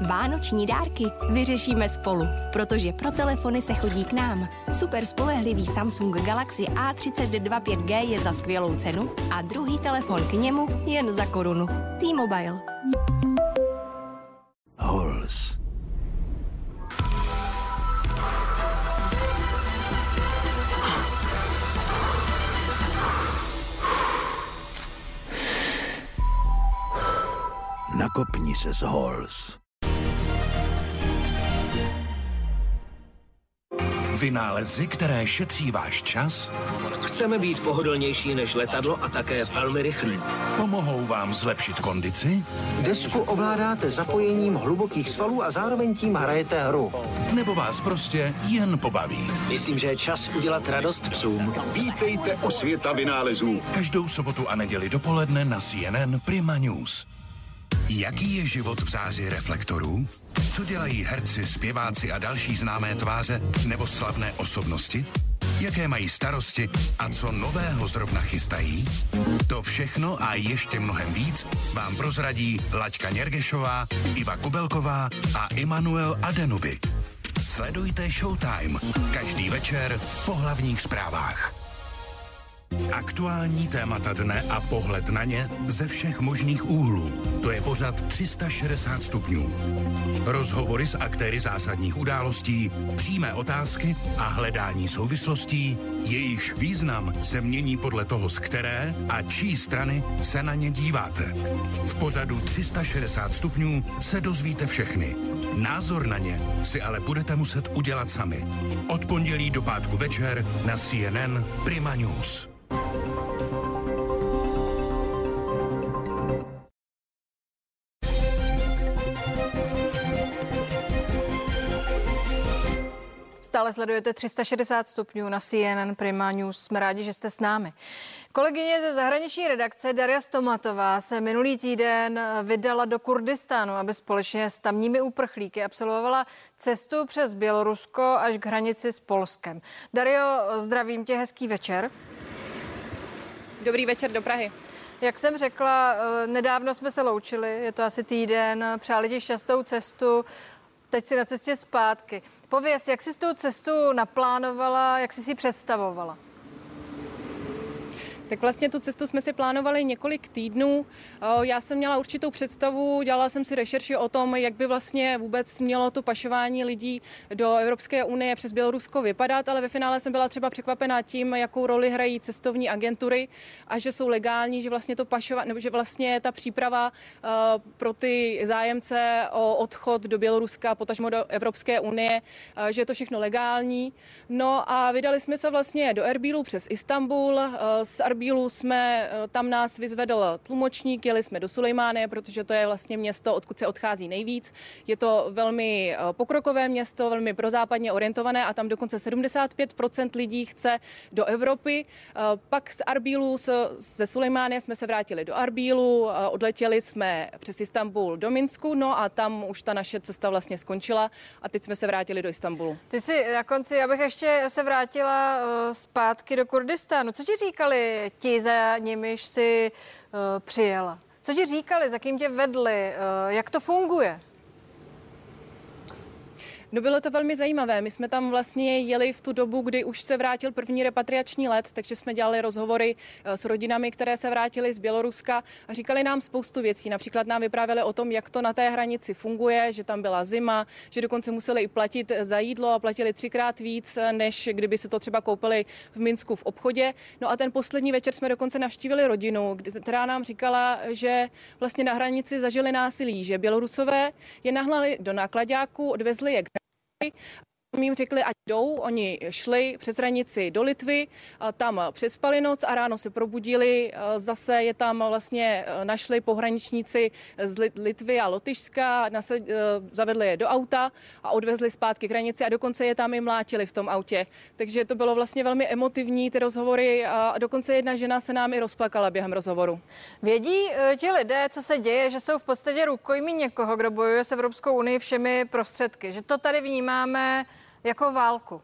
Vánoční dárky vyřešíme spolu, protože pro telefony se chodí k nám. Super spolehlivý Samsung Galaxy A32 5G je za skvělou cenu a druhý telefon k němu jen za korunu. T-Mobile. Halls. Nakopni se z Halls. Vynálezy, které šetří váš čas, Chceme být pohodlnější než letadlo a také velmi rychlí. pomohou vám zlepšit kondici, Desku ovládáte zapojením hlubokých svalů a zároveň tím hrajete hru. nebo vás prostě jen pobaví. Myslím, že je čas udělat radost psům. Vítejte u světa vynálezů. Každou sobotu a neděli dopoledne na CNN Prima News. Jaký je život v záři reflektorů? Co dělají herci, zpěváci a další známé tváře nebo slavné osobnosti? Jaké mají starosti a co nového zrovna chystají? To všechno a ještě mnohem víc vám prozradí Laďka Něrgešová, Iva Kubelková a Immanuel Adenuby. Sledujte Showtime každý večer po hlavních zprávách. Aktuální témata dne a pohled na ně ze všech možných úhlů. To je pořad 360 stupňů. Rozhovory s aktéry zásadních událostí, přímé otázky a hledání souvislostí, jejichž význam se mění podle toho, z které a čí strany se na ně díváte. V pořadu 360 stupňů se dozvíte všechny. Názor na ně si ale budete muset udělat sami. Od pondělí do pátku večer na CNN Prima News. Stále sledujete 360 stupňů na CNN Prima News. Jsme rádi, že jste s námi. Kolegyně ze zahraniční redakce Daria Stomatová se minulý týden vydala do Kurdistánu, aby společně s tamními uprchlíky absolvovala cestu přes Bělorusko až k hranici s Polskem. Dario, zdravím tě, hezký večer. Dobrý večer do Prahy. Jak jsem řekla, nedávno jsme se loučili, je to asi týden, přáli ti šťastnou cestu, teď si na cestě zpátky. Pověz, jak jsi tu cestu naplánovala, jak jsi si představovala? Tak vlastně tu cestu jsme si plánovali několik týdnů. Já jsem měla určitou představu, dělala jsem si rešerši o tom, jak by vlastně vůbec mělo to pašování lidí do Evropské unie přes Bělorusko vypadat, ale ve finále jsem byla třeba překvapená tím, jakou roli hrají cestovní agentury a že jsou legální, že vlastně to pašování, nebo že vlastně ta příprava pro ty zájemce o odchod do Běloruska, potažmo do Evropské unie, že je to všechno legální. No a vydali jsme se vlastně do Erbílu přes Istanbul. Z Erbílu jsme, tam nás vyzvedl tlumočník, jeli jsme do Sulejmány, protože to je vlastně město, odkud se odchází nejvíc. Je to velmi pokrokové město, velmi prozápadně orientované a tam dokonce 75% lidí chce do Evropy. Pak z Arbílu, ze Sulejmány jsme se vrátili do Arbílu, odletěli jsme přes Istanbul do Minsku, no a tam už ta naše cesta vlastně skončila a teď jsme se vrátili do Istanbulu. Ty si na konci, abych ještě se vrátila zpátky do Kurdistánu. Co ti říkali ti, za nimiž si uh, přijela? Co ti říkali, za kým tě vedli, uh, jak to funguje? No bylo to velmi zajímavé. My jsme tam vlastně jeli v tu dobu, kdy už se vrátil první repatriační let, takže jsme dělali rozhovory eh, s rodinami, které se vrátily z Běloruska a říkali nám spoustu věcí. Například nám vyprávěli o tom, jak to na té hranici funguje, že tam byla zima, že dokonce museli i platit za jídlo a platili třikrát víc, než kdyby se to třeba koupili v Minsku v obchodě. No a ten poslední večer jsme dokonce navštívili rodinu, která nám říkala, že vlastně na hranici zažili násilí, že Bělorusové je nahnali do nákladáku, odvezli je k my jim řekli, ať jdou, oni šli přes hranici do Litvy, tam přespali noc a ráno se probudili, zase je tam vlastně našli pohraničníci z Litvy a Lotyšska, e, zavedli je do auta a odvezli zpátky k hranici a dokonce je tam i mlátili v tom autě. Takže to bylo vlastně velmi emotivní, ty rozhovory a dokonce jedna žena se nám i rozplakala během rozhovoru. Vědí e, ti lidé, co se děje, že jsou v podstatě rukojmí někoho, kdo bojuje s Evropskou unii všemi prostředky, že to tady vnímáme jako válku.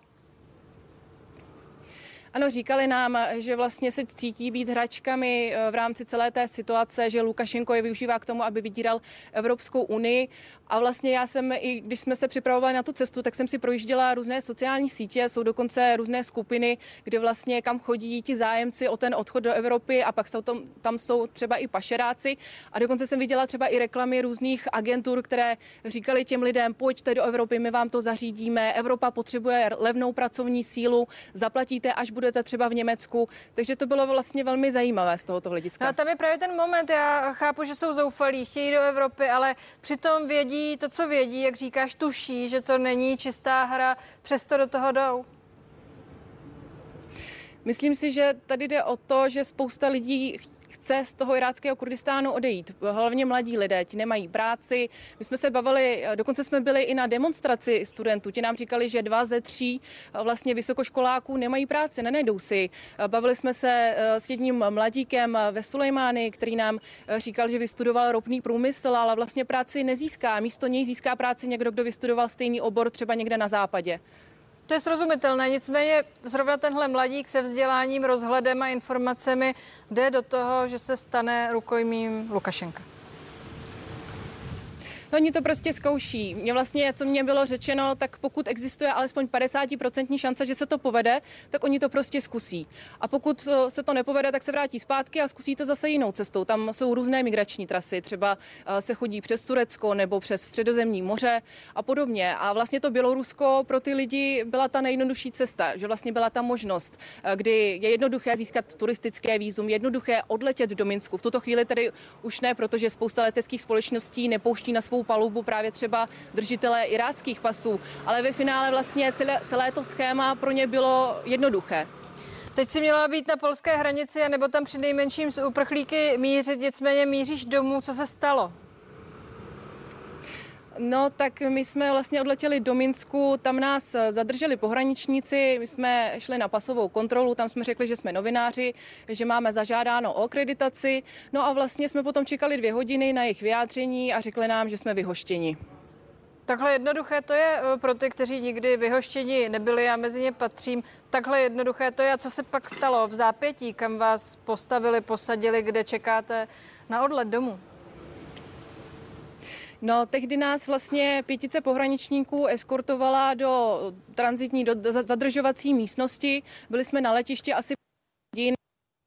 Ano, říkali nám, že vlastně se cítí být hračkami eh, v rámci celé té situace, že Lukašenko je využívá k tomu, aby vydíral Evropskou unii. A vlastně já jsem, i když jsme se připravovali na tu cestu, tak jsem si projížděla různé sociální sítě, jsou dokonce různé skupiny, kde vlastně kam chodí ti zájemci o ten odchod do Evropy a pak jsou tam, tam jsou třeba i pašeráci. A dokonce jsem viděla třeba i reklamy různých agentur, které říkali těm lidem, pojďte do Evropy, my vám to zařídíme, Evropa potřebuje levnou pracovní sílu, zaplatíte, až budete třeba v Německu. Takže to bylo vlastně velmi zajímavé z tohoto hlediska. No a tam je právě ten moment, já chápu, že jsou zoufalí, chtějí do Evropy, ale přitom vědí, vědí to, co vědí, jak říkáš, tuší, že to není čistá hra, přesto do toho jdou? Myslím si, že tady jde o to, že spousta lidí chce z toho iráckého Kurdistánu odejít. Hlavně mladí lidé, ti nemají práci. My jsme se bavili, dokonce jsme byli i na demonstraci studentů. Ti nám říkali, že dva ze tří vlastně vysokoškoláků nemají práci, nenajdou si. Bavili jsme se eh, s jedním mladíkem ve Sulejmány, který nám eh, říkal, že vystudoval ropný průmysl, ale vlastně práci nezíská. Místo něj získá práci někdo, kdo vystudoval stejný obor třeba někde na západě. To je srozumitelné, nicméně zrovna tenhle mladík se vzděláním, rozhledem a informacemi jde do toho, že se stane rukojmím Lukašenka. No, oni to prostě zkouší. Mě vlastně, co mě bylo řečeno, tak pokud existuje alespoň 50% šance, že se to povede, tak oni to prostě zkusí. A pokud se to nepovede, tak se vrátí zpátky a zkusí to zase jinou cestou. Tam jsou různé migrační trasy, třeba eh, se chodí přes Turecko nebo přes Středozemní moře a podobně. A vlastně to Bělorusko pro ty lidi byla ta nejjednodušší cesta, že vlastně byla ta možnost, eh, kdy je jednoduché získat turistické výzum, jednoduché odletět do Minsku. V tuto chvíli tedy už ne, protože spousta leteckých společností nepouští na svou palubu právě třeba držitelé iráckých pasů, ale ve finále vlastně celé, celé to schéma pro ně bylo jednoduché. Teď si měla být na polské hranici, nebo tam při nejmenším z uprchlíky mířit, nicméně míříš domů. Co se stalo? No, tak my jsme vlastně odletěli do Minsku, tam nás zadrželi pohraničníci, my jsme šli na pasovou kontrolu, tam jsme řekli, že jsme novináři, že máme zažádáno o akreditaci, no a vlastně jsme potom čekali dvě hodiny na jejich vyjádření a řekli nám, že jsme vyhoštěni. Takhle jednoduché to je eh, pro ty, kteří nikdy vyhoštěni nebyli, já mezi ně patřím. Takhle jednoduché to je. A co se pak stalo v zápětí, kam vás postavili, posadili, kde čekáte na odlet domů? No, tehdy nás vlastně pětice pohraničníků eskortovala do transitní, do zadržovací místnosti. Byli jsme na letišti asi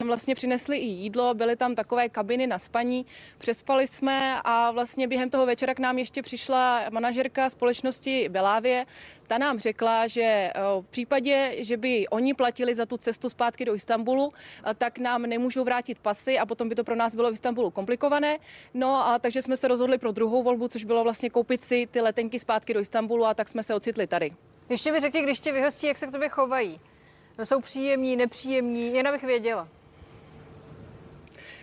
vlastně přinesli i jídlo, byly tam takové kabiny na spaní, přespali jsme a vlastně během toho večera k nám ještě přišla manažerka společnosti Belávě. Ta nám řekla, že eh, v případě, že by oni platili za tu cestu zpátky do Istanbulu, eh, tak nám nemůžou vrátit pasy a potom by to pro nás bylo v Istanbulu komplikované. No a takže jsme se rozhodli pro druhou volbu, což bylo vlastně koupit si ty letenky zpátky do Istanbulu a tak jsme se ocitli tady. Ještě mi řekni, když tě vyhostí, jak se k tobě chovají. Jsou příjemní, nepříjemní, jen abych věděla.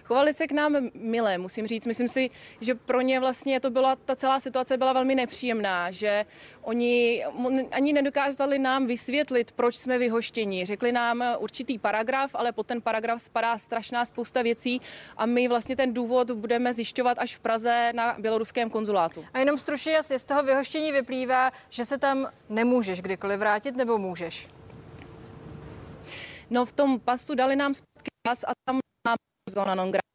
Chovali se k nám milé, musím říct. Myslím si, že pro ně vlastně to byla, ta celá situace byla velmi nepříjemná, že oni ani nedokázali nám vysvětlit, proč jsme vyhoštěni. Řekli nám určitý paragraf, ale pod ten paragraf spadá strašná spousta věcí a my vlastně ten důvod budeme zjišťovat až v Praze na běloruském konzulátu. A jenom stručně asi z toho vyhoštění vyplývá, že se tam nemůžeš kdykoliv vrátit nebo můžeš? No v tom pasu dali nám zpátky pas a tam zóna non grata.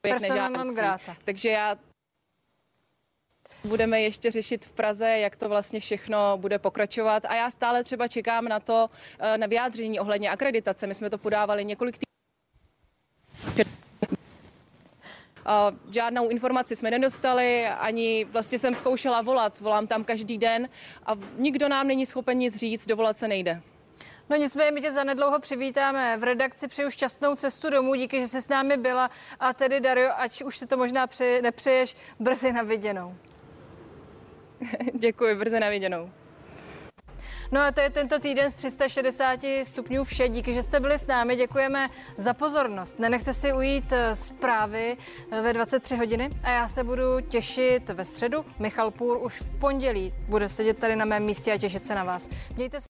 Persona non grata. Takže já Budeme ještě řešit v Praze, jak to vlastně všechno bude pokračovat. A já stále třeba čekám na to, na vyjádření ohledně akreditace. My jsme to podávali několik týdnů. Žádnou informaci jsme nedostali, ani vlastně jsem zkoušela volat, volám tam každý den a nikdo nám není schopen nic říct, dovolat se nejde. No nicméně my tě zanedlouho přivítáme v redakci, přeju šťastnou cestu domů, díky, že jsi s námi byla a tedy Dario, ať už si to možná při, nepřeješ, brzy na viděnou. Děkuji, brzy na viděnou. No a to je tento týden z 360 stupňů vše. Díky, že jste byli s námi. Děkujeme za pozornost. Nenechte si ujít eh, zprávy eh, ve 23 hodiny a já se budu těšit ve středu. Michal Půl už v pondělí bude sedět tady na mém místě a těšit se na vás. Mějte se